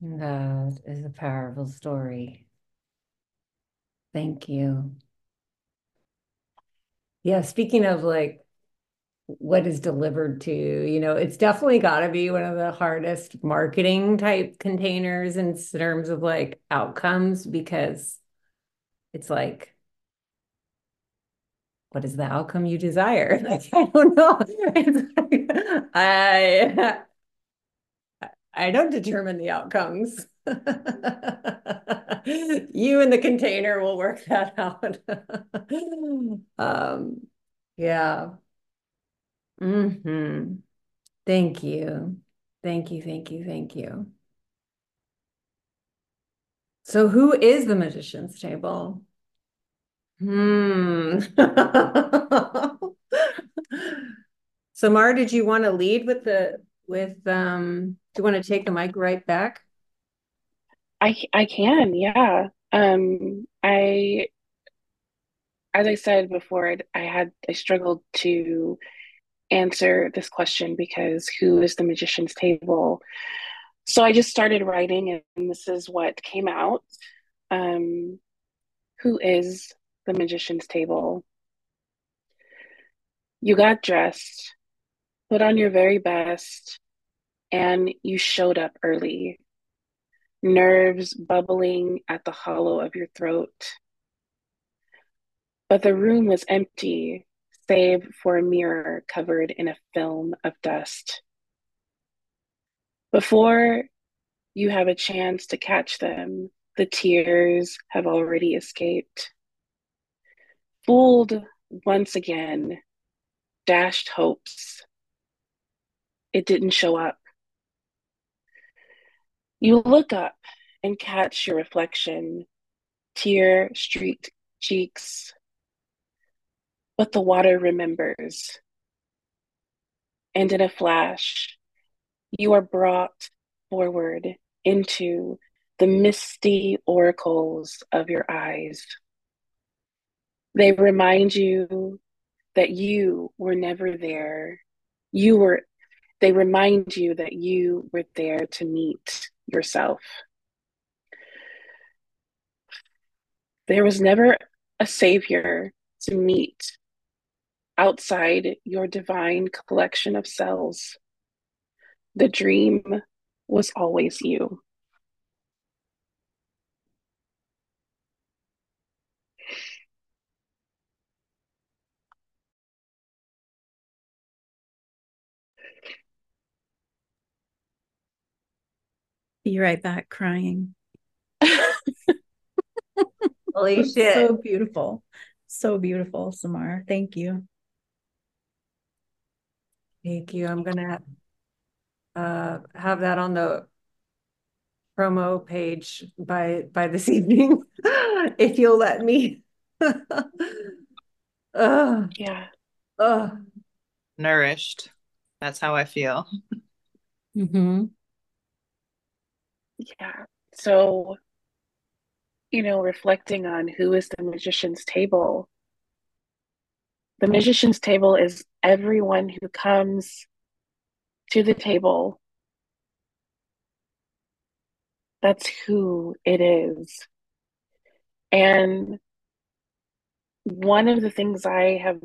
That is a powerful story. Thank you. Yeah, speaking of like what is delivered to you know it's definitely got to be one of the hardest marketing type containers in terms of like outcomes because it's like what is the outcome you desire? Like, I don't know. Like, I I don't determine the outcomes. You and the container will work that out. um, yeah. Mm-hmm. Thank you. Thank you. Thank you. Thank you. So who is the magician's table? Hmm. So, Samar, did you want to lead with the with um do you want to take the mic right back? I I can, yeah. Um I as I said before, I had I struggled to answer this question because who is the magician's table? So I just started writing and this is what came out. Um who is the magician's table? You got dressed, put on your very best, and you showed up early. Nerves bubbling at the hollow of your throat. But the room was empty, save for a mirror covered in a film of dust. Before you have a chance to catch them, the tears have already escaped. Fooled once again, dashed hopes. It didn't show up. You look up and catch your reflection, tear streaked cheeks. But the water remembers. And in a flash, you are brought forward into the misty oracles of your eyes. They remind you that you were never there. You were, they remind you that you were there to meet yourself. There was never a savior to meet outside your divine collection of cells. The dream was always you. Be right back crying. Holy shit. So beautiful. So beautiful, Samar. Thank you. Thank you. I'm gonna uh, have that on the promo page by by this evening, if you'll let me. uh, Yeah. uh, Nourished. That's how I feel. Mm-hmm. Yeah. So, you know, reflecting on who is the magician's table. The magician's table is everyone who comes to the table. That's who it is. And one of the things I have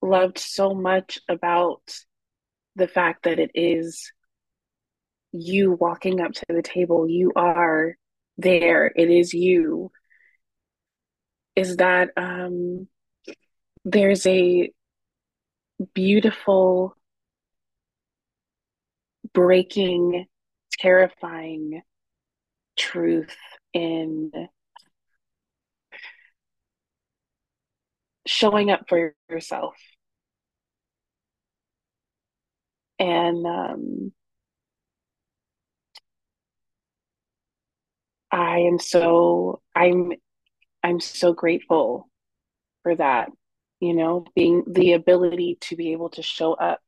loved so much about the fact that it is you walking up to the table, you are there, it is you, is that um, there's a beautiful, breaking, terrifying truth in showing up for yourself. And um, I am so I'm I'm so grateful for that. You know, being the ability to be able to show up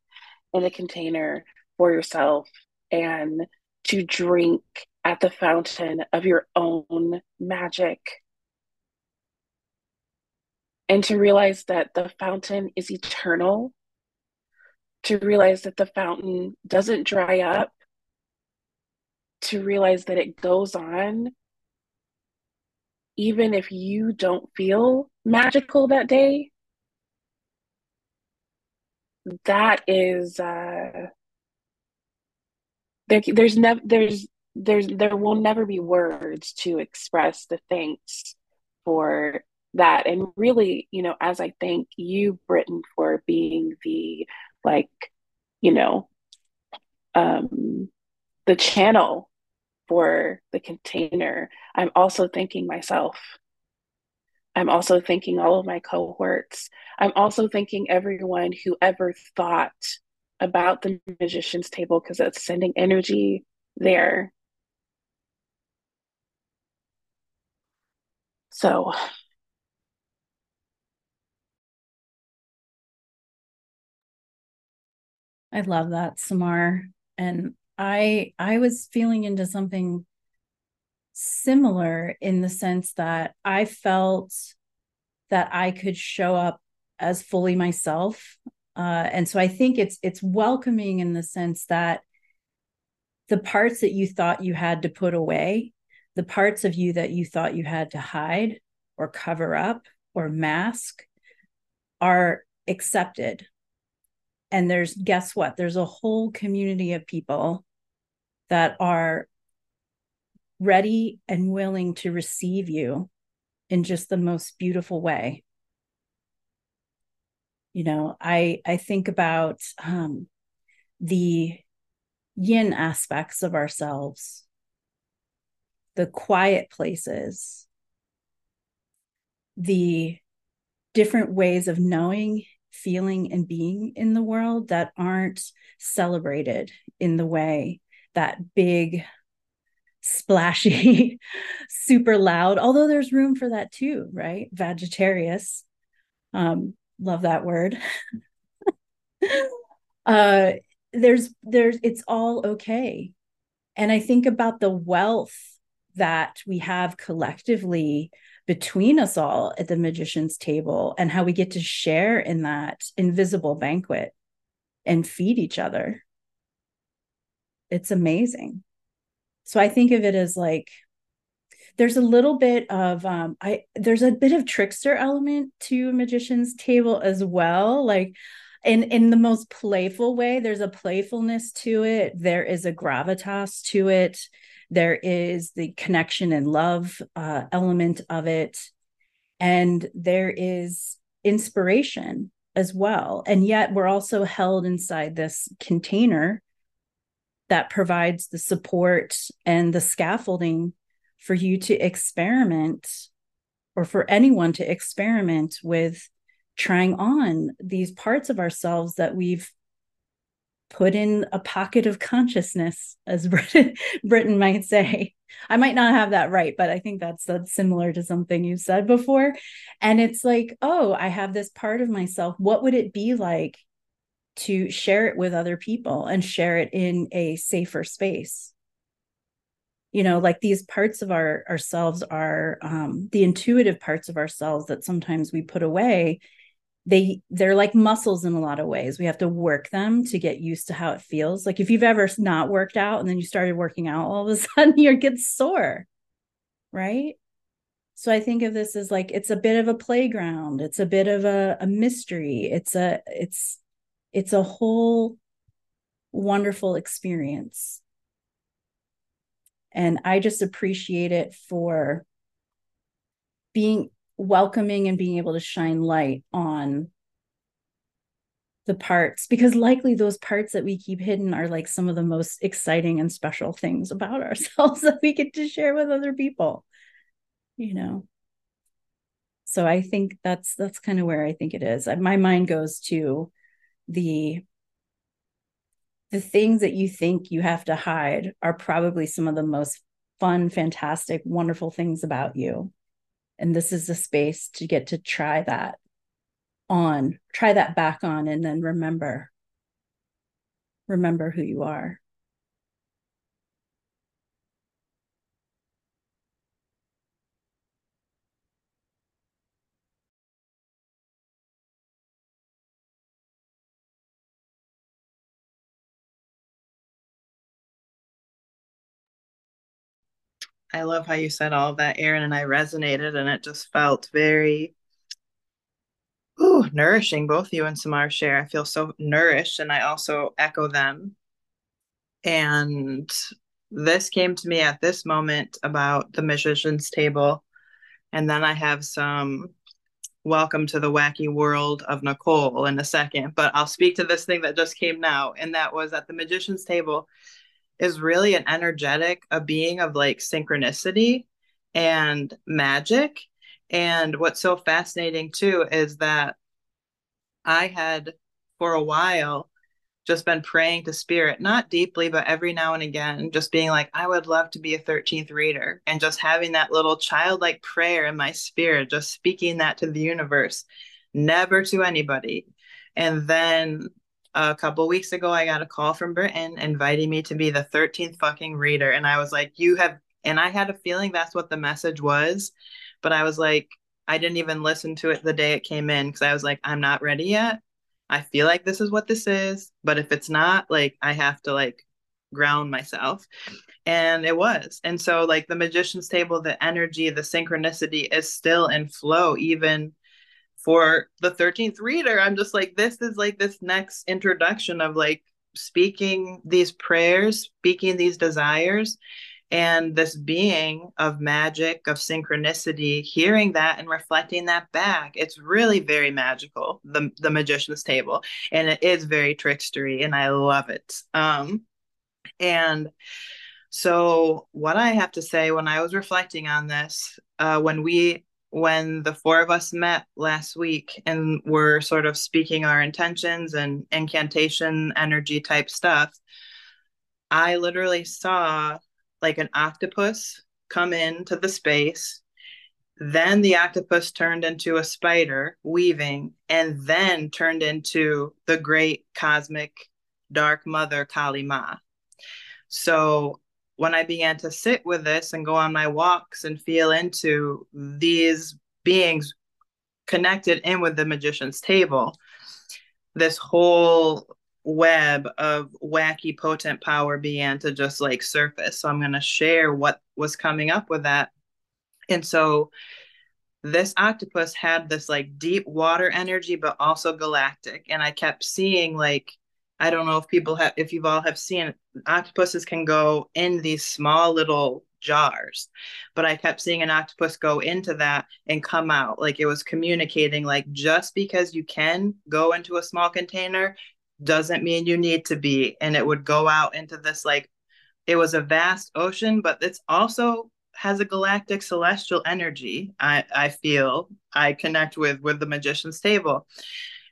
in a container for yourself and to drink at the fountain of your own magic. And to realize that the fountain is eternal, to realize that the fountain doesn't dry up, to realize that it goes on even if you don't feel magical that day that is uh there there's never there's there's there will never be words to express the thanks for that. And really, you know, as I thank you, Britton for being the like, you know, um, the channel for the container, I'm also thanking myself. I'm also thanking all of my cohorts. I'm also thanking everyone who ever thought about the magician's table because it's sending energy there. So I love that, Samar. And I I was feeling into something similar in the sense that I felt that I could show up as fully myself. Uh, and so I think it's it's welcoming in the sense that the parts that you thought you had to put away, the parts of you that you thought you had to hide or cover up or mask are accepted. And there's guess what? There's a whole community of people that are ready and willing to receive you in just the most beautiful way you know i i think about um the yin aspects of ourselves the quiet places the different ways of knowing feeling and being in the world that aren't celebrated in the way that big splashy, super loud, although there's room for that too, right? Vegetarius. Um, love that word. uh there's there's it's all okay. And I think about the wealth that we have collectively between us all at the magician's table and how we get to share in that invisible banquet and feed each other. It's amazing. So i think of it as like there's a little bit of um i there's a bit of trickster element to magician's table as well like in in the most playful way there's a playfulness to it. There is a gravitas to it there is the connection and love uh, element of it. And there is inspiration as well. And yet we're also held inside this container that provides the support and the scaffolding for you to experiment or for anyone to experiment with trying on these parts of ourselves that we've put in a pocket of consciousness as Britton, Britton might say. I might not have that right but i think that's that's similar to something you said before. And it's like oh i have this part of myself. What would it be like to share it with other people and share it in a safer space? You know like these parts of our ourselves are um, the intuitive parts of ourselves that sometimes we put away they they're like muscles in a lot of ways. We have to work them to get used to how it feels. Like if you've ever not worked out and then you started working out all of a sudden you get sore right? So i think of this as like it's a bit of a playground. It's a bit of a, a mystery. It's a it's it's a whole wonderful experience. And I just appreciate it for being welcoming and being able to shine light on the parts because likely those parts that we keep hidden are like some of the most exciting and special things about ourselves that we get to share with other people you know so i think that's that's kind of where i think it is my mind goes to the the things that you think you have to hide are probably some of the most fun, fantastic, wonderful things about you. And this is a space to get to try that on, try that back on, and then remember, remember who you are. I love how you said all of that, Erin, and I resonated, and it just felt very ooh, nourishing. Both you and Samar share. I feel so nourished, and I also echo them. And this came to me at this moment about the magician's table. And then I have some welcome to the wacky world of Nicole in a second, but I'll speak to this thing that just came now. And that was at the magician's table is really an energetic, a being of like synchronicity and magic. And what's so fascinating too is that I had for a while just been praying to spirit, not deeply, but every now and again, just being like, I would love to be a 13th reader and just having that little childlike prayer in my spirit, just speaking that to the universe, never to anybody. And then a couple weeks ago, I got a call from Britton inviting me to be the 13th fucking reader. And I was like, You have, and I had a feeling that's what the message was. But I was like, I didn't even listen to it the day it came in because I was like, I'm not ready yet. I feel like this is what this is, but if it's not, like I have to like ground myself. And it was. And so like the magician's table, the energy, the synchronicity is still in flow even for the 13th reader. I'm just like this is like this next introduction of like speaking these prayers, speaking these desires and this being of magic of synchronicity hearing that and reflecting that back it's really very magical the the magician's table and it is very trickstery and i love it um and so what i have to say when i was reflecting on this uh when we when the four of us met last week and were sort of speaking our intentions and incantation energy type stuff i literally saw like an octopus come into the space. Then the octopus turned into a spider weaving, and then turned into the great cosmic dark mother Kali Ma. So when I began to sit with this and go on my walks and feel into these beings connected in with the magician's table, this whole web of wacky potent power began to just like surface. So I'm going to share what was coming up with that. And so this octopus had this like deep water energy, but also galactic. And I kept seeing like, I don't know if people have, if you've all have seen octopuses can go in these small little jars. But I kept seeing an octopus go into that and come out. Like it was communicating, like just because you can go into a small container doesn't mean you need to be. And it would go out into this like, it was a vast ocean, but it's also has a galactic celestial energy. I, I feel I connect with with the magician's table.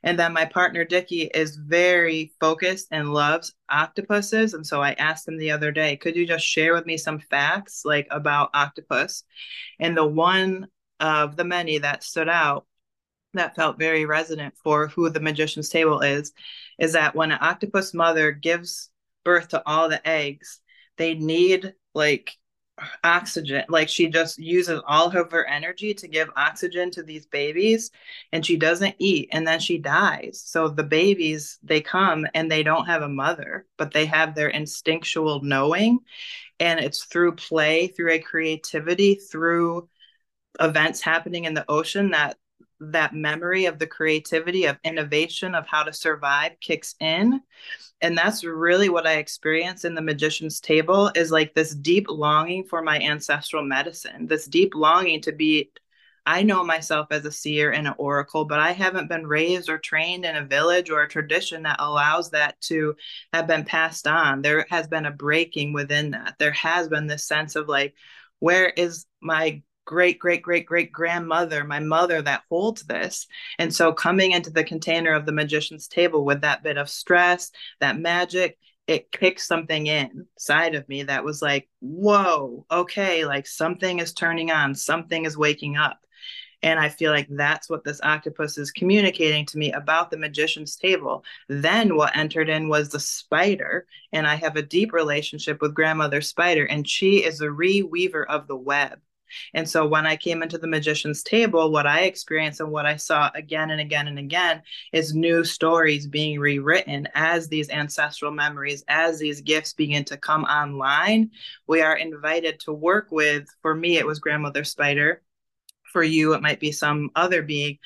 And then my partner Dickie is very focused and loves octopuses. And so I asked him the other day, could you just share with me some facts like about octopus? And the one of the many that stood out that felt very resonant for who the magician's table is is that when an octopus mother gives birth to all the eggs they need like oxygen like she just uses all of her energy to give oxygen to these babies and she doesn't eat and then she dies. So the babies they come and they don't have a mother but they have their instinctual knowing and it's through play through a creativity through events happening in the ocean that that memory of the creativity of innovation of how to survive kicks in. And that's really what i experience in the magician's table is like this deep longing for my ancestral medicine this deep longing to be i know myself as a seer and an oracle but i haven't been raised or trained in a village or a tradition that allows that to have been passed on. There has been a breaking within that. There has been this sense of like where is my great great great great grandmother my mother that holds this and so coming into the container of the magician's table with that bit of stress that magic it kicked something inside of me that was like whoa okay like something is turning on something is waking up and I feel like that's what this octopus is communicating to me about the magician's table. Then what entered in was the spider. And I have a deep relationship with grandmother spider, and she is a reweaver of the web. And so when I came into the magician's table, what I experienced and what I saw again and again and again is new stories being rewritten as these ancestral memories, as these gifts begin to come online. We are invited to work with, for me, it was Grandmother Spider. For you, it might be some other being,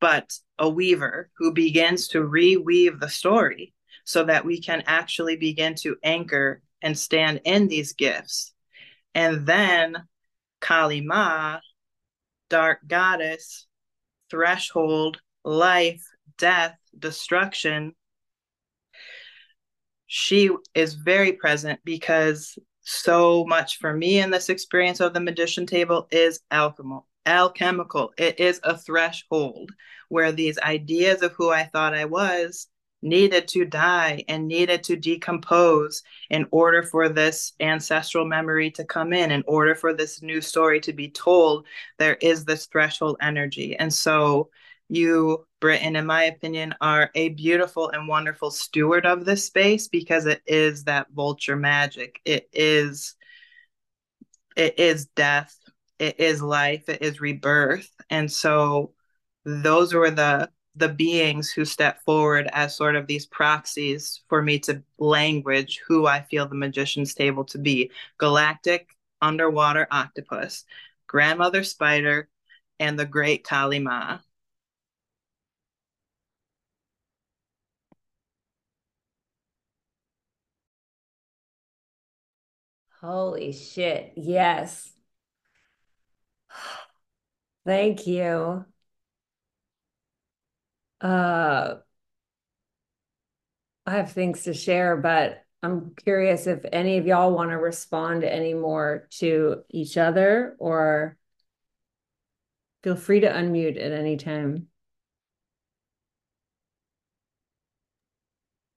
but a weaver who begins to reweave the story so that we can actually begin to anchor and stand in these gifts. And then Kali Ma, dark goddess, threshold, life, death, destruction, she is very present because so much for me in this experience of the magician table is alchemical alchemical. It is a threshold where these ideas of who i thought i was needed to die and needed to decompose in order for this ancestral memory to come in, in order for this new story to be told, there is this threshold energy. And so you, Britton, in my opinion, are a beautiful and wonderful steward of this space because it is that vulture magic. It is it is death, it is life, it is rebirth. And so those were the the beings who step forward as sort of these proxies for me to language who I feel the magician's table to be galactic underwater octopus, grandmother spider, and the great Kali Ma. Holy shit. Yes. Thank you. Uh, I have things to share, but I'm curious if any of y'all want to respond any more to each other or feel free to unmute at any time.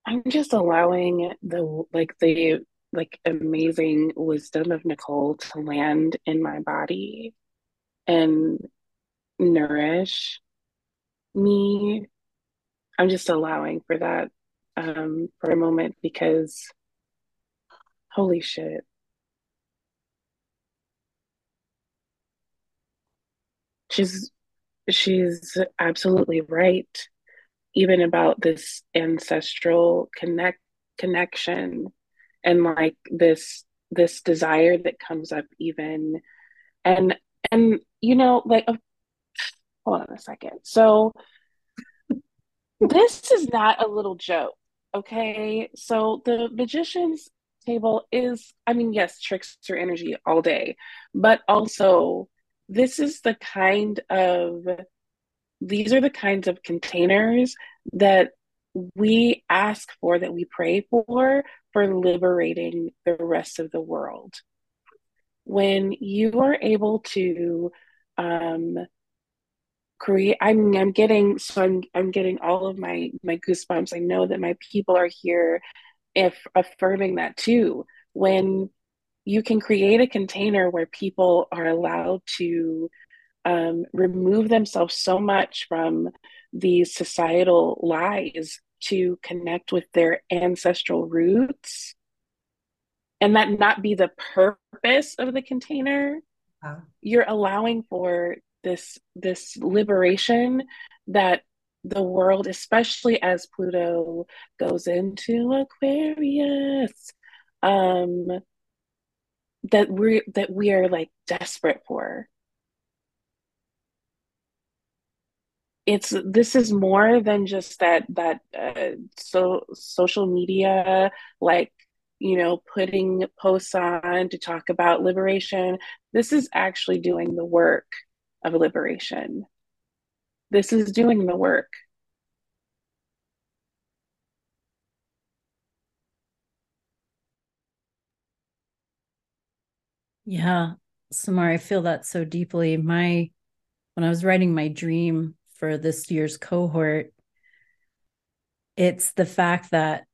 I'm just allowing the like the like amazing wisdom of Nicole to land in my body and nourish me I'm just allowing for that um, for a moment because holy shit. She's she's absolutely right even about this ancestral connect connection and like this this desire that comes up even and and you know like hold on a second so this is not a little joke. Okay. So the magician's table is, I mean, yes, trickster energy all day, but also this is the kind of, these are the kinds of containers that we ask for, that we pray for, for liberating the rest of the world. When you are able to um, create i'm i'm getting so i'm i'm getting all of my my goosebumps. I know that my people are here if affirming that too. When you can create a container where people are allowed to um, remove themselves so much from these societal lies to connect with their ancestral roots and that not be the purpose of the container you're allowing for this this liberation that the world, especially as Pluto goes into Aquarius, um, that we that we are like desperate for. It's this is more than just that that uh, so social media like you know putting posts on to talk about liberation. This is actually doing the work of liberation. This is doing the work. Yeah, Samar, I feel that so deeply. My when I was writing my dream for this year's cohort, it's the fact that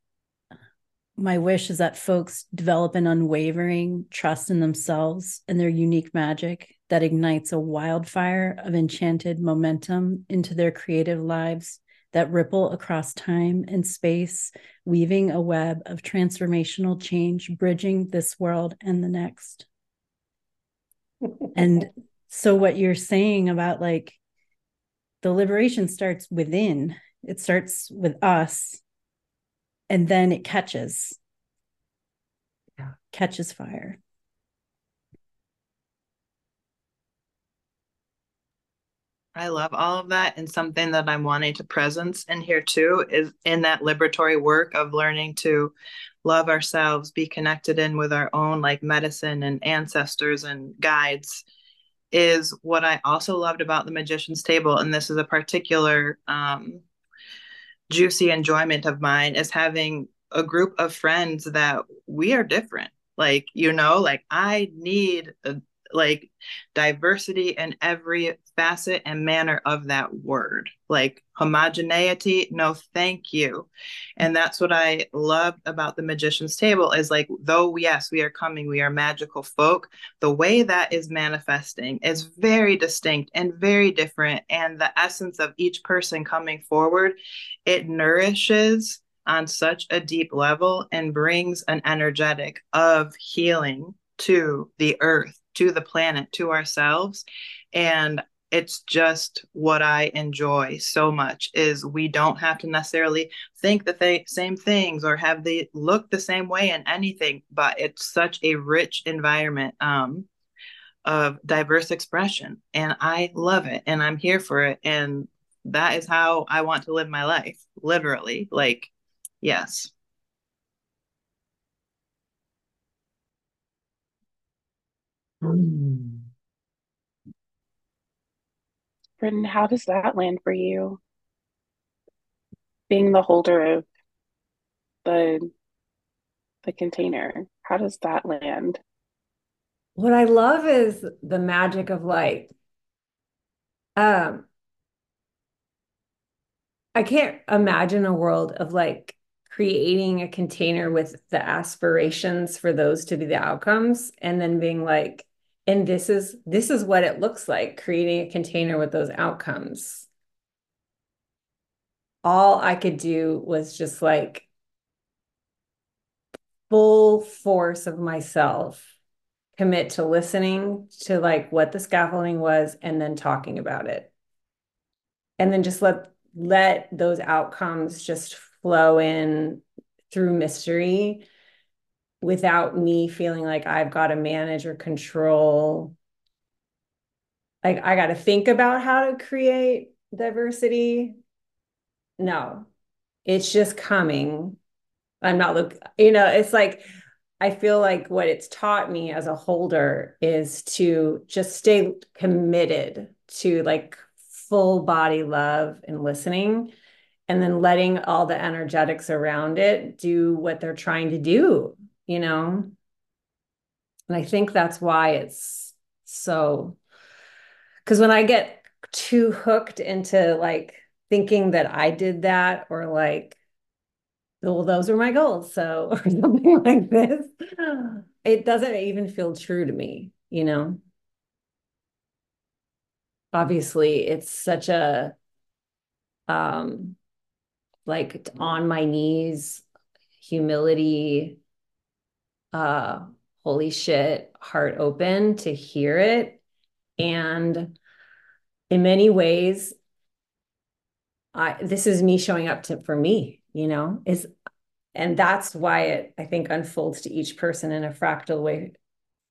my wish is that folks develop an unwavering trust in themselves and their unique magic that ignites a wildfire of enchanted momentum into their creative lives that ripple across time and space, weaving a web of transformational change, bridging this world and the next. and so, what you're saying about like the liberation starts within, it starts with us, and then it catches, yeah. catches fire. I love all of that. And something that I'm wanting to presence in here too is in that liberatory work of learning to love ourselves, be connected in with our own like medicine and ancestors and guides. is what I also loved about the Magician's Table, and this is a particular um, juicy enjoyment of mine, is having a group of friends that we are different. Like, you know, like I need a, like diversity in every facet and manner of that word. Like homogeneity, no thank you. And that's what I loved about the magician's table is like though yes, we are coming, we are magical folk, the way that is manifesting is very distinct and very different and the essence of each person coming forward, it nourishes on such a deep level and brings an energetic of healing to the earth to the planet, to ourselves. And it's just what I enjoy so much is we don't have to necessarily think the th- same things or have they look the same way in anything, but it's such a rich environment um, of diverse expression. And I love it and I'm here for it. And that is how I want to live my life, literally. Like, yes. Britton, how does that land for you? Being the holder of the the container, how does that land? What I love is the magic of light. Um, I can't imagine a world of like creating a container with the aspirations for those to be the outcomes and then being like, and this is this is what it looks like creating a container with those outcomes. All i could do was just like full force of myself commit to listening to like what the scaffolding was and then talking about it. And then just let let those outcomes just flow in through mystery without me feeling like I've got to manage or control. Like I got to think about how to create diversity. No, it's just coming. I'm not look, you know, it's like I feel like what it's taught me as a holder is to just stay committed to like full body love and listening and then letting all the energetics around it do what they're trying to do you know? And I think that's why it's so, because when I get too hooked into like thinking that I did that or like, well, those are my goals. So, or something like this, it doesn't even feel true to me, you know? Obviously, it's such a, um, like on my knees, humility, uh, holy shit, heart open to hear it. And in many ways, I this is me showing up to for me, you know, is and that's why it I think unfolds to each person in a fractal way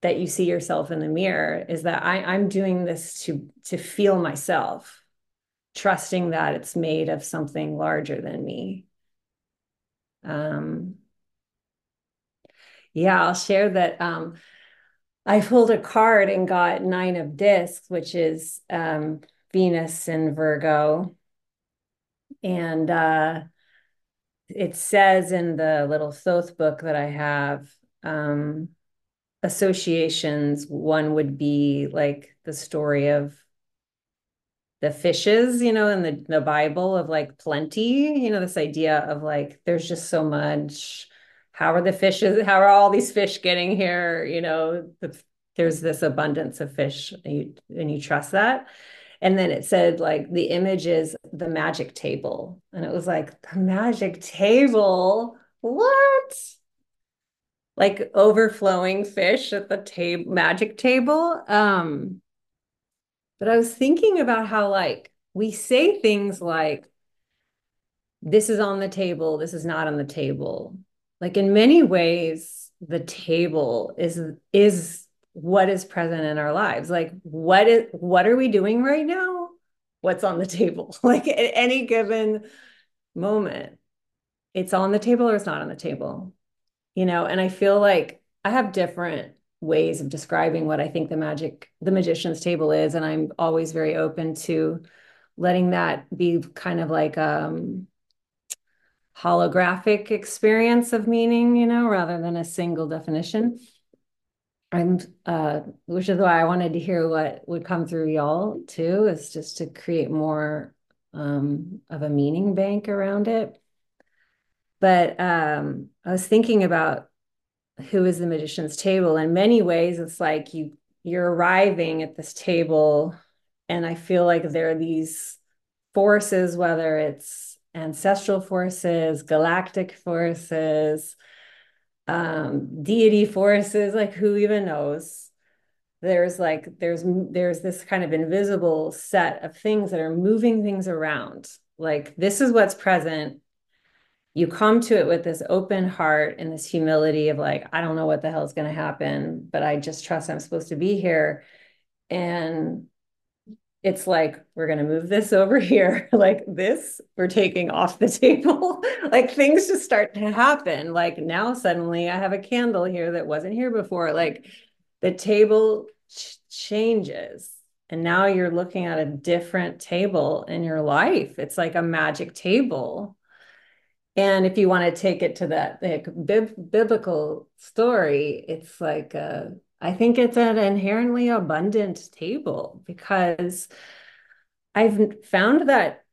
that you see yourself in the mirror is that I, I'm doing this to to feel myself, trusting that it's made of something larger than me. Um, yeah, I'll share that. Um, I pulled a card and got nine of discs, which is um, Venus and Virgo. And uh, it says in the little Thoth book that I have um, associations. One would be like the story of the fishes, you know, in the, the Bible of like plenty, you know, this idea of like there's just so much how are the fishes how are all these fish getting here? You know the, there's this abundance of fish and you, and you trust that. And then it said like the image is the magic table. And it was like the magic table? What? Like overflowing fish at the table magic table? Um but i was thinking about how like we say things like this is on the table this is not on the table like in many ways the table is is what is present in our lives. Like what is what are we doing right now? What's on the table? Like at any given moment it's on the table or it's not on the table you know? And i feel like i have different ways of describing what I think the magic, the magician's table is. And I'm always very open to letting that be kind of like um holographic experience of meaning, you know, rather than a single definition. I'm uh which is why I wanted to hear what would come through y'all too, is just to create more um of a meaning bank around it. But um I was thinking about who is the magician's table. In many ways, it's like you you're arriving at this table, and I feel like there are these forces, whether it's ancestral forces, galactic forces, um, deity forces, like who even knows? There's like there's there's this kind of invisible set of things that are moving things around. Like this is what's present you come to it with this open heart and this humility of like, I don't know what the hell is going to happen, but I just trust I'm supposed to be here. And it's like, we're going to move this over here. like this, we're taking off the table. like things just start to happen. Like now, suddenly, I have a candle here that wasn't here before. Like the table ch- changes. And now you're looking at a different table in your life. It's like a magic table and if you want to take it to that like bib- biblical story, it's like uh, I think it's an inherently abundant table because I've found that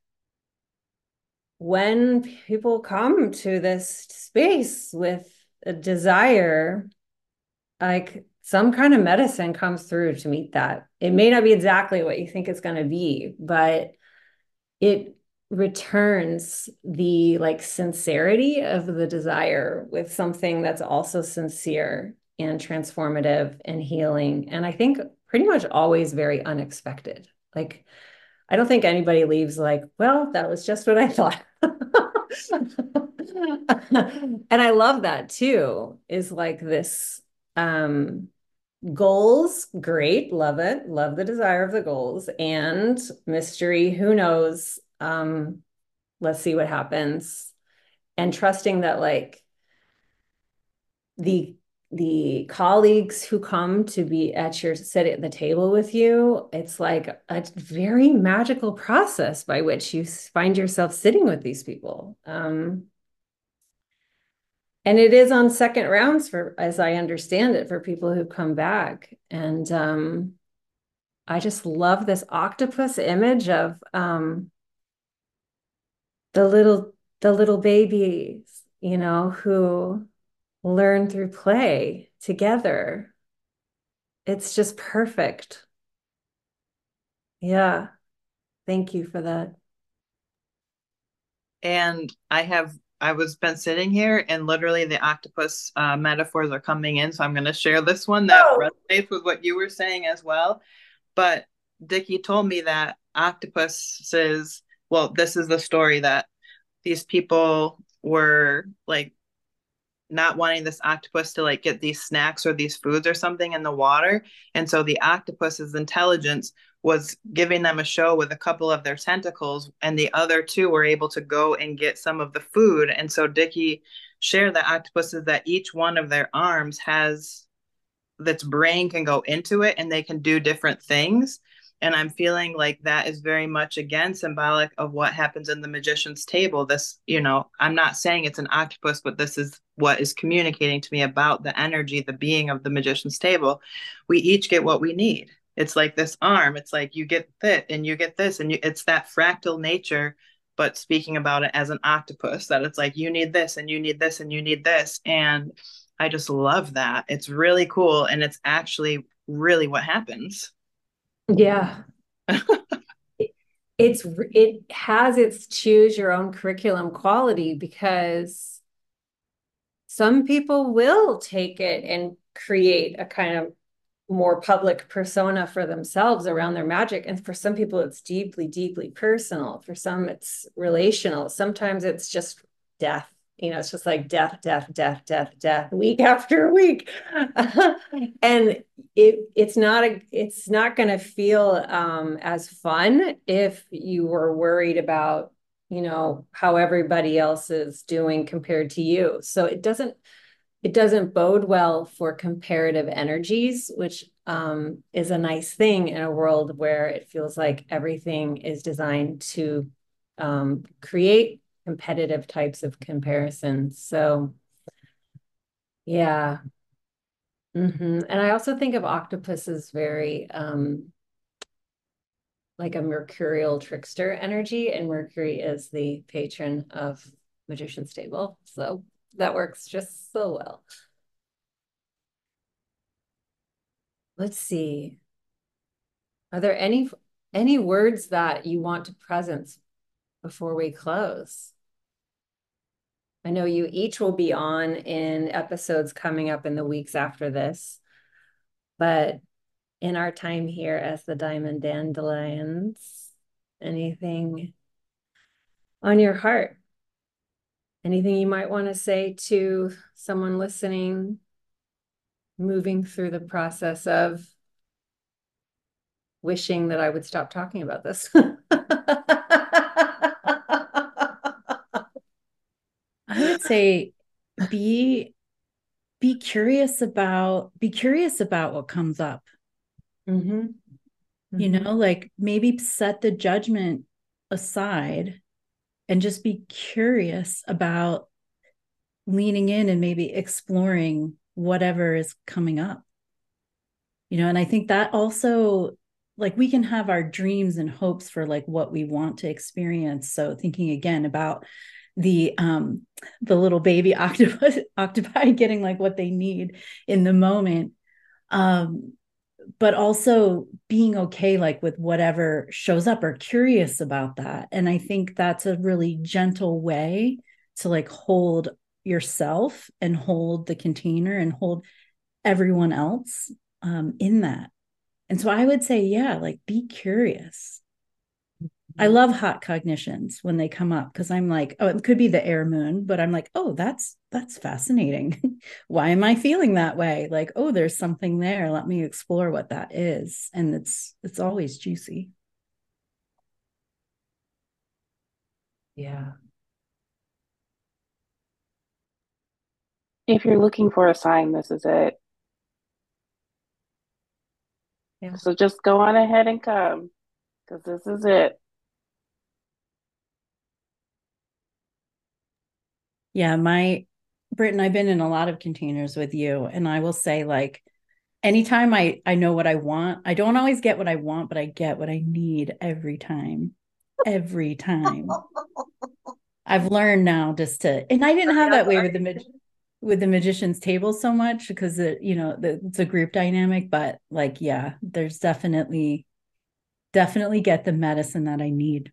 when people come to this space with a desire, like some kind of medicine comes through to meet that. It may not be exactly what you think it's going to be, but it returns the like sincerity of the desire with something that's also sincere and transformative and healing and i think pretty much always very unexpected. Like i don't think anybody leaves like well that was just what i thought. And i love that too is like this um goals great love it love the desire of the goals and mystery who knows um let's see what happens. And trusting that like the the colleagues who come to be at your sit at the table with you it's like a very magical process by which you find yourself sitting with these people. Um and it is on second rounds for as i understand it for people who come back. And um i just love this octopus image of um the little the little babies you know who learn through play together. It's just perfect. Yeah. Thank you for that. And i have i was been sitting here and literally the octopus uh, metaphors are coming in so i'm going to share this one that oh. resonates with what you were saying as well. But Dickie told me that octopus says, well, this is the story that these people were like not wanting this octopus to like get these snacks or these foods or something in the water. And so the octopus's intelligence was giving them a show with a couple of their tentacles, and the other two were able to go and get some of the food. And so Dickie shared that octopuses that each one of their arms has that's brain can go into it and they can do different things and i'm feeling like that is very much again symbolic of what happens in the magician's table. This you know i'm not saying it's an octopus but this is what is communicating to me about the energy the being of the magician's table. We each get what we need. It's like this arm. It's like you get that and you get this and you, it's that fractal nature but speaking about it as an octopus that it's like you need this and you need this and you need this. And i just love that. It's really cool and it's actually really what happens yeah. it's it has its choose your own curriculum quality because some people will take it and create a kind of more public persona for themselves around their magic. And for some people it's deeply deeply personal. For some it's relational. Sometimes it's just death you know it's just like death death death death death week after week. And it it's not a it's not going to feel um as fun if you were worried about you know how everybody else is doing compared to you. So it doesn't it doesn't bode well for comparative energies, which um, is a nice thing in a world where it feels like everything is designed to um, create competitive types of comparisons. So, yeah. Mm-hmm. And I also think of octopus as very um, like a mercurial trickster energy, and Mercury is the patron of Magician's Table. So that works just so well. Let's see. Are there any any words that you want to presence before we close? I know you each will be on in episodes coming up in the weeks after this, but in our time here as the Diamond Dandelions, anything on your heart? Anything you might want to say to someone listening, moving through the process of wishing that I would stop talking about this? I would say be be curious about be curious about what comes up. Mm-hmm. Mm-hmm. You know, like maybe set the judgment aside and just be curious about leaning in and maybe exploring whatever is coming up. You know, and I think that also like we can have our dreams and hopes for like what we want to experience. So thinking again about the um the little baby octopus octopi getting like what they need in the moment. Um but also being okay like with whatever shows up or curious about that. And i think that's a really gentle way to like hold yourself and hold the container and hold everyone else um, in that. And so i would say yeah like be curious I love hot cognitions when they come up because I'm like, oh, it could be the air moon, but I'm like, oh, that's that's fascinating. Why am I feeling that way? Like, oh, there's something there. Let me explore what that is. And it's it's always juicy. Yeah. If you're looking for a sign, this is it. Yeah. So just go on ahead and come because this is it. Yeah, my Britton, I've been in a lot of containers with you, and I will say, like, anytime I I know what I want, I don't always get what I want, but I get what I need every time. Every time. I've learned now just to, and I didn't have that way with the with the magician's table so much because it, you know, the, it's a group dynamic. But like, yeah, there's definitely, definitely get the medicine that I need.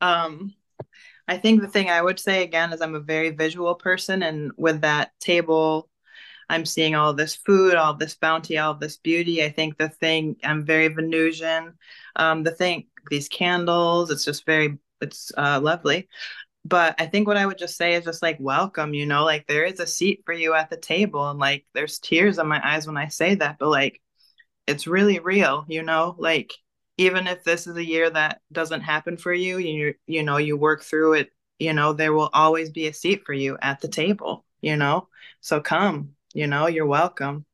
Um, I think the thing I would say again is I'm a very visual person, and with that table, I'm seeing all this food, all this bounty, all this beauty. I think the thing I'm very Venusian. Um, the thing, these candles, it's just very, it's uh, lovely. But I think what I would just say is just like welcome, you know, like there is a seat for you at the table, and like there's tears in my eyes when I say that, but like it's really real, you know, like even if this is a year that doesn't happen for you, you you know, you work through it, you know, there will always be a seat for you at the table, you know? So come, you know, you're welcome.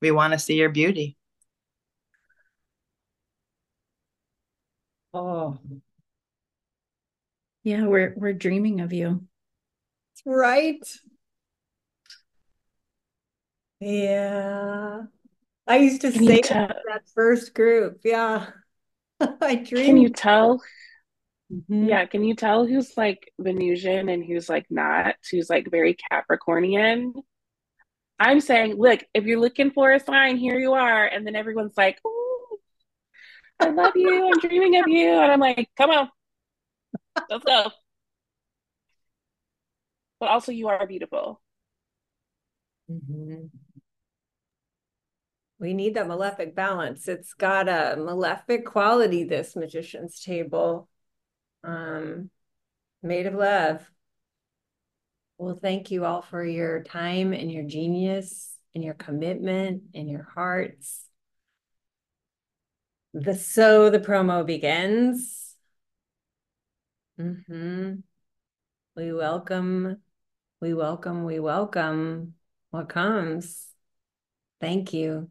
We want to see your beauty. Oh. Yeah, we're we're dreaming of you. Right? Yeah. I used to say that, first group. Yeah. I dream. Can you tell? Mm-hmm. Yeah. Can you tell who's like Venusian and who's like not? Who's like very Capricornian? I'm saying, look, if you're looking for a sign, here you are. And then everyone's like, I love you. I'm dreaming of you. And I'm like, come on, let's go. But also, you are beautiful. Mm-hmm we need that malefic balance. It's got a malefic quality, this magician's table. Um, made of love. Well, thank you all for your time and your genius and your commitment and your hearts. The so the promo begins. Mm-hmm. We welcome, we welcome, we welcome what comes. Thank you.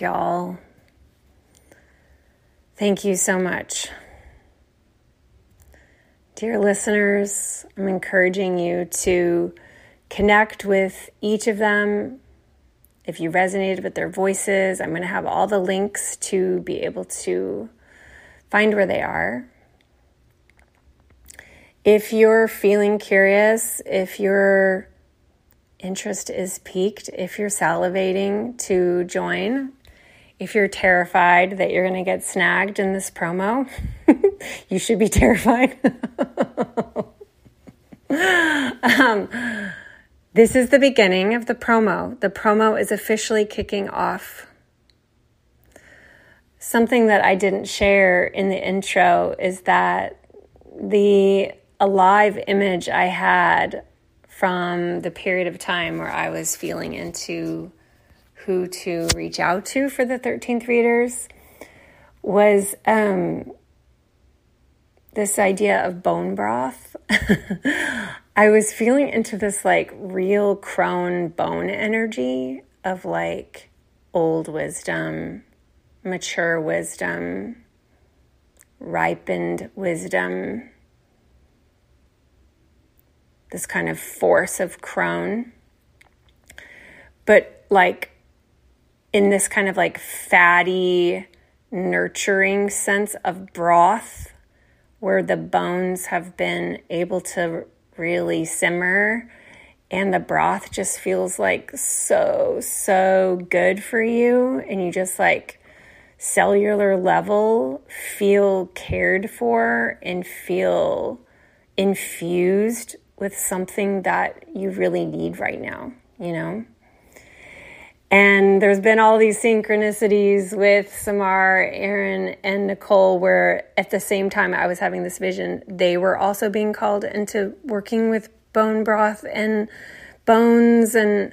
Y'all. Thank you so much. Dear listeners, I'm encouraging you to connect with each of them. If you resonated with their voices, I'm going to have all the links to be able to find where they are. If you're feeling curious, if you're interest is piqued, if you're salivating to join, if you're terrified that you're going to get snagged in this promo, you should be terrified. um, this is the beginning of the promo. The promo is officially kicking off. Something that I didn't share in the intro is that the alive image I had from the period of time where I was feeling into who to reach out to for the 13th readers was um, this idea of bone broth. I was feeling into this like real crone bone energy of like old wisdom, mature wisdom, ripened wisdom this kind of force of crone. But like in this kind of like fatty, nurturing sense of broth, where the bones have been able to really simmer and the broth just feels like so, so good for you. And you just like cellular level feel cared for and feel infused with something that you really need right now, you know? And there's been all these synchronicities with Samar, Erin, and Nicole, where at the same time I was having this vision, they were also being called into working with bone broth and bones and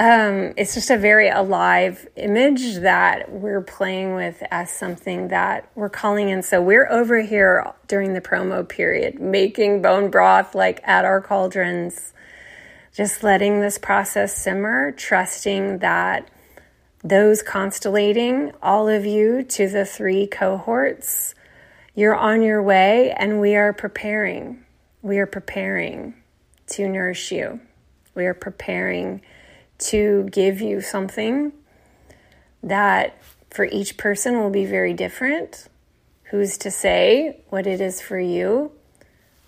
um, it's just a very alive image that we're playing with as something that we're calling in. So we're over here during the promo period making bone broth like at our cauldrons, just letting this process simmer, trusting that those constellating all of you to the three cohorts, you're on your way and we are preparing. We are preparing to nourish you. We are preparing to give you something that for each person will be very different. Who's to say what it is for you?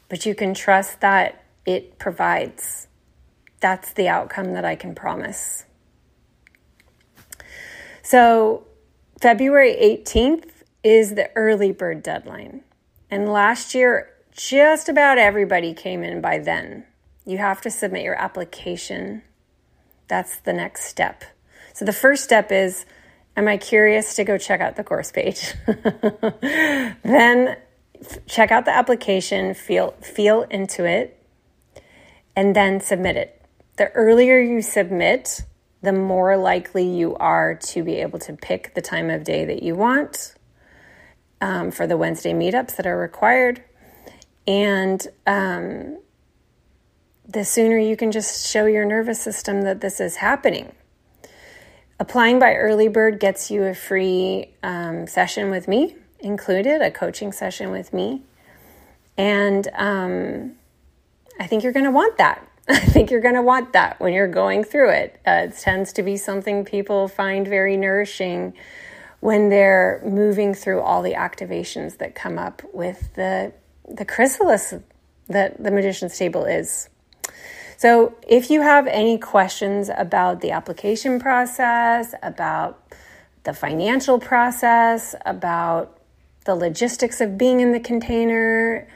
But you can trust that it provides. That's the outcome that I can promise. So, February 18th is the early bird deadline. And last year, just about everybody came in by then. You have to submit your application that's the next step. So the first step is Am I curious to go check out the course page? then check out the application, feel feel into it, and then submit it. The earlier you submit, the more likely you are to be able to pick the time of day that you want um, for the Wednesday meetups that are required. And um, the sooner you can just show your nervous system that this is happening. Applying by Early Bird gets you a free um, session with me included, a coaching session with me. And um, I think you're going to want that. I think you're going to want that when you're going through it. Uh, it tends to be something people find very nourishing when they're moving through all the activations that come up with the the chrysalis that the magician's table is. So, if you have any questions about the application process, about the financial process, about the logistics of being in the container,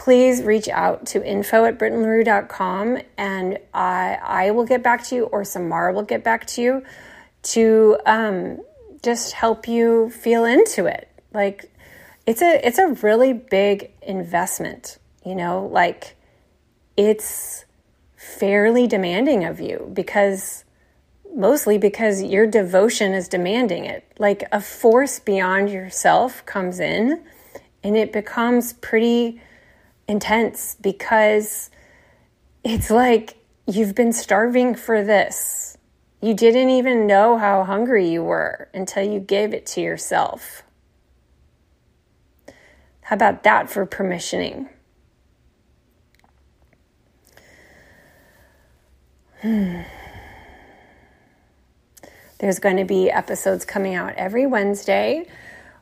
please reach out to info at brittonlarue.com and I, I will get back to you or Samara will get back to you to um, just help you feel into it. Like it's a it's a really big investment, you know, like it's fairly demanding of you because mostly because your devotion is demanding it. Like a force beyond yourself comes in and it becomes pretty intense because it's like you've been starving for this. You didn't even know how hungry you were until you gave it to yourself. How about that for permissioning? Hmm. There's going to be episodes coming out every Wednesday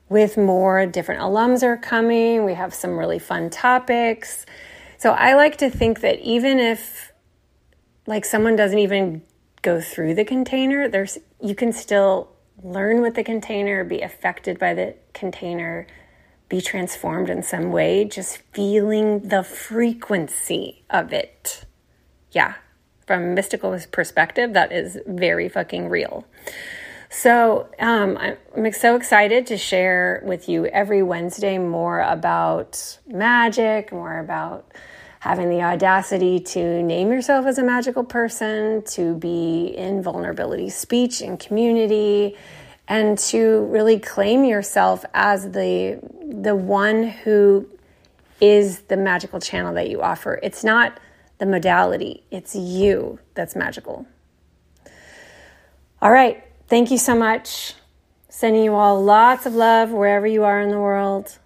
with more different alums are coming. We have some really fun topics. So I like to think that even if like someone doesn't even go through the container, there's you can still learn with the container, be affected by the container, be transformed in some way, just feeling the frequency of it. Yeah, from mystical perspective, that is very fucking real. So um, I'm so excited to share with you every Wednesday more about magic, more about having the audacity to name yourself as a magical person, to be in vulnerability speech and community, and to really claim yourself as the the one who is the magical channel that you offer. It's not the modality, it's you that's magical. All right. Thank you so much. Sending you all lots of love wherever you are in the world.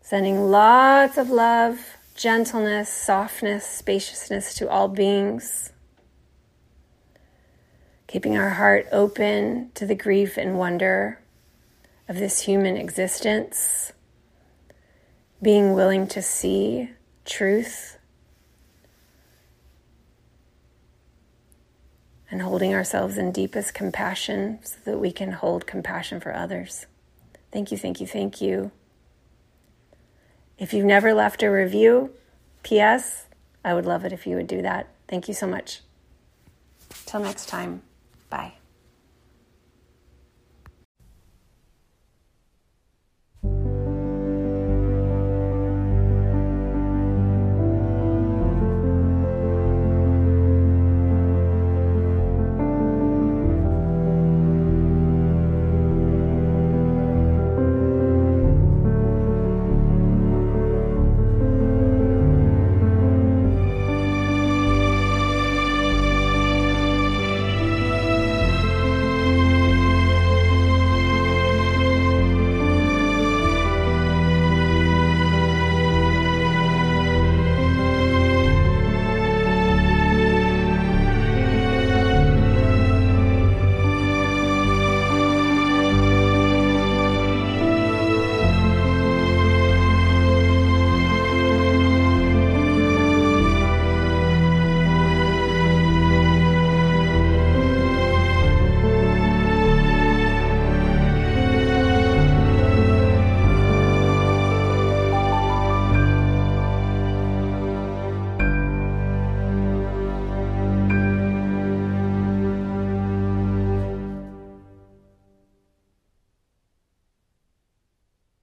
Sending lots of love, gentleness, softness, spaciousness to all beings. Keeping our heart open to the grief and wonder of this human existence. Being willing to see truth and holding ourselves in deepest compassion so that we can hold compassion for others. Thank you, thank you, thank you. If you've never left a review, P.S., I would love it if you would do that. Thank you so much. Till next time, bye.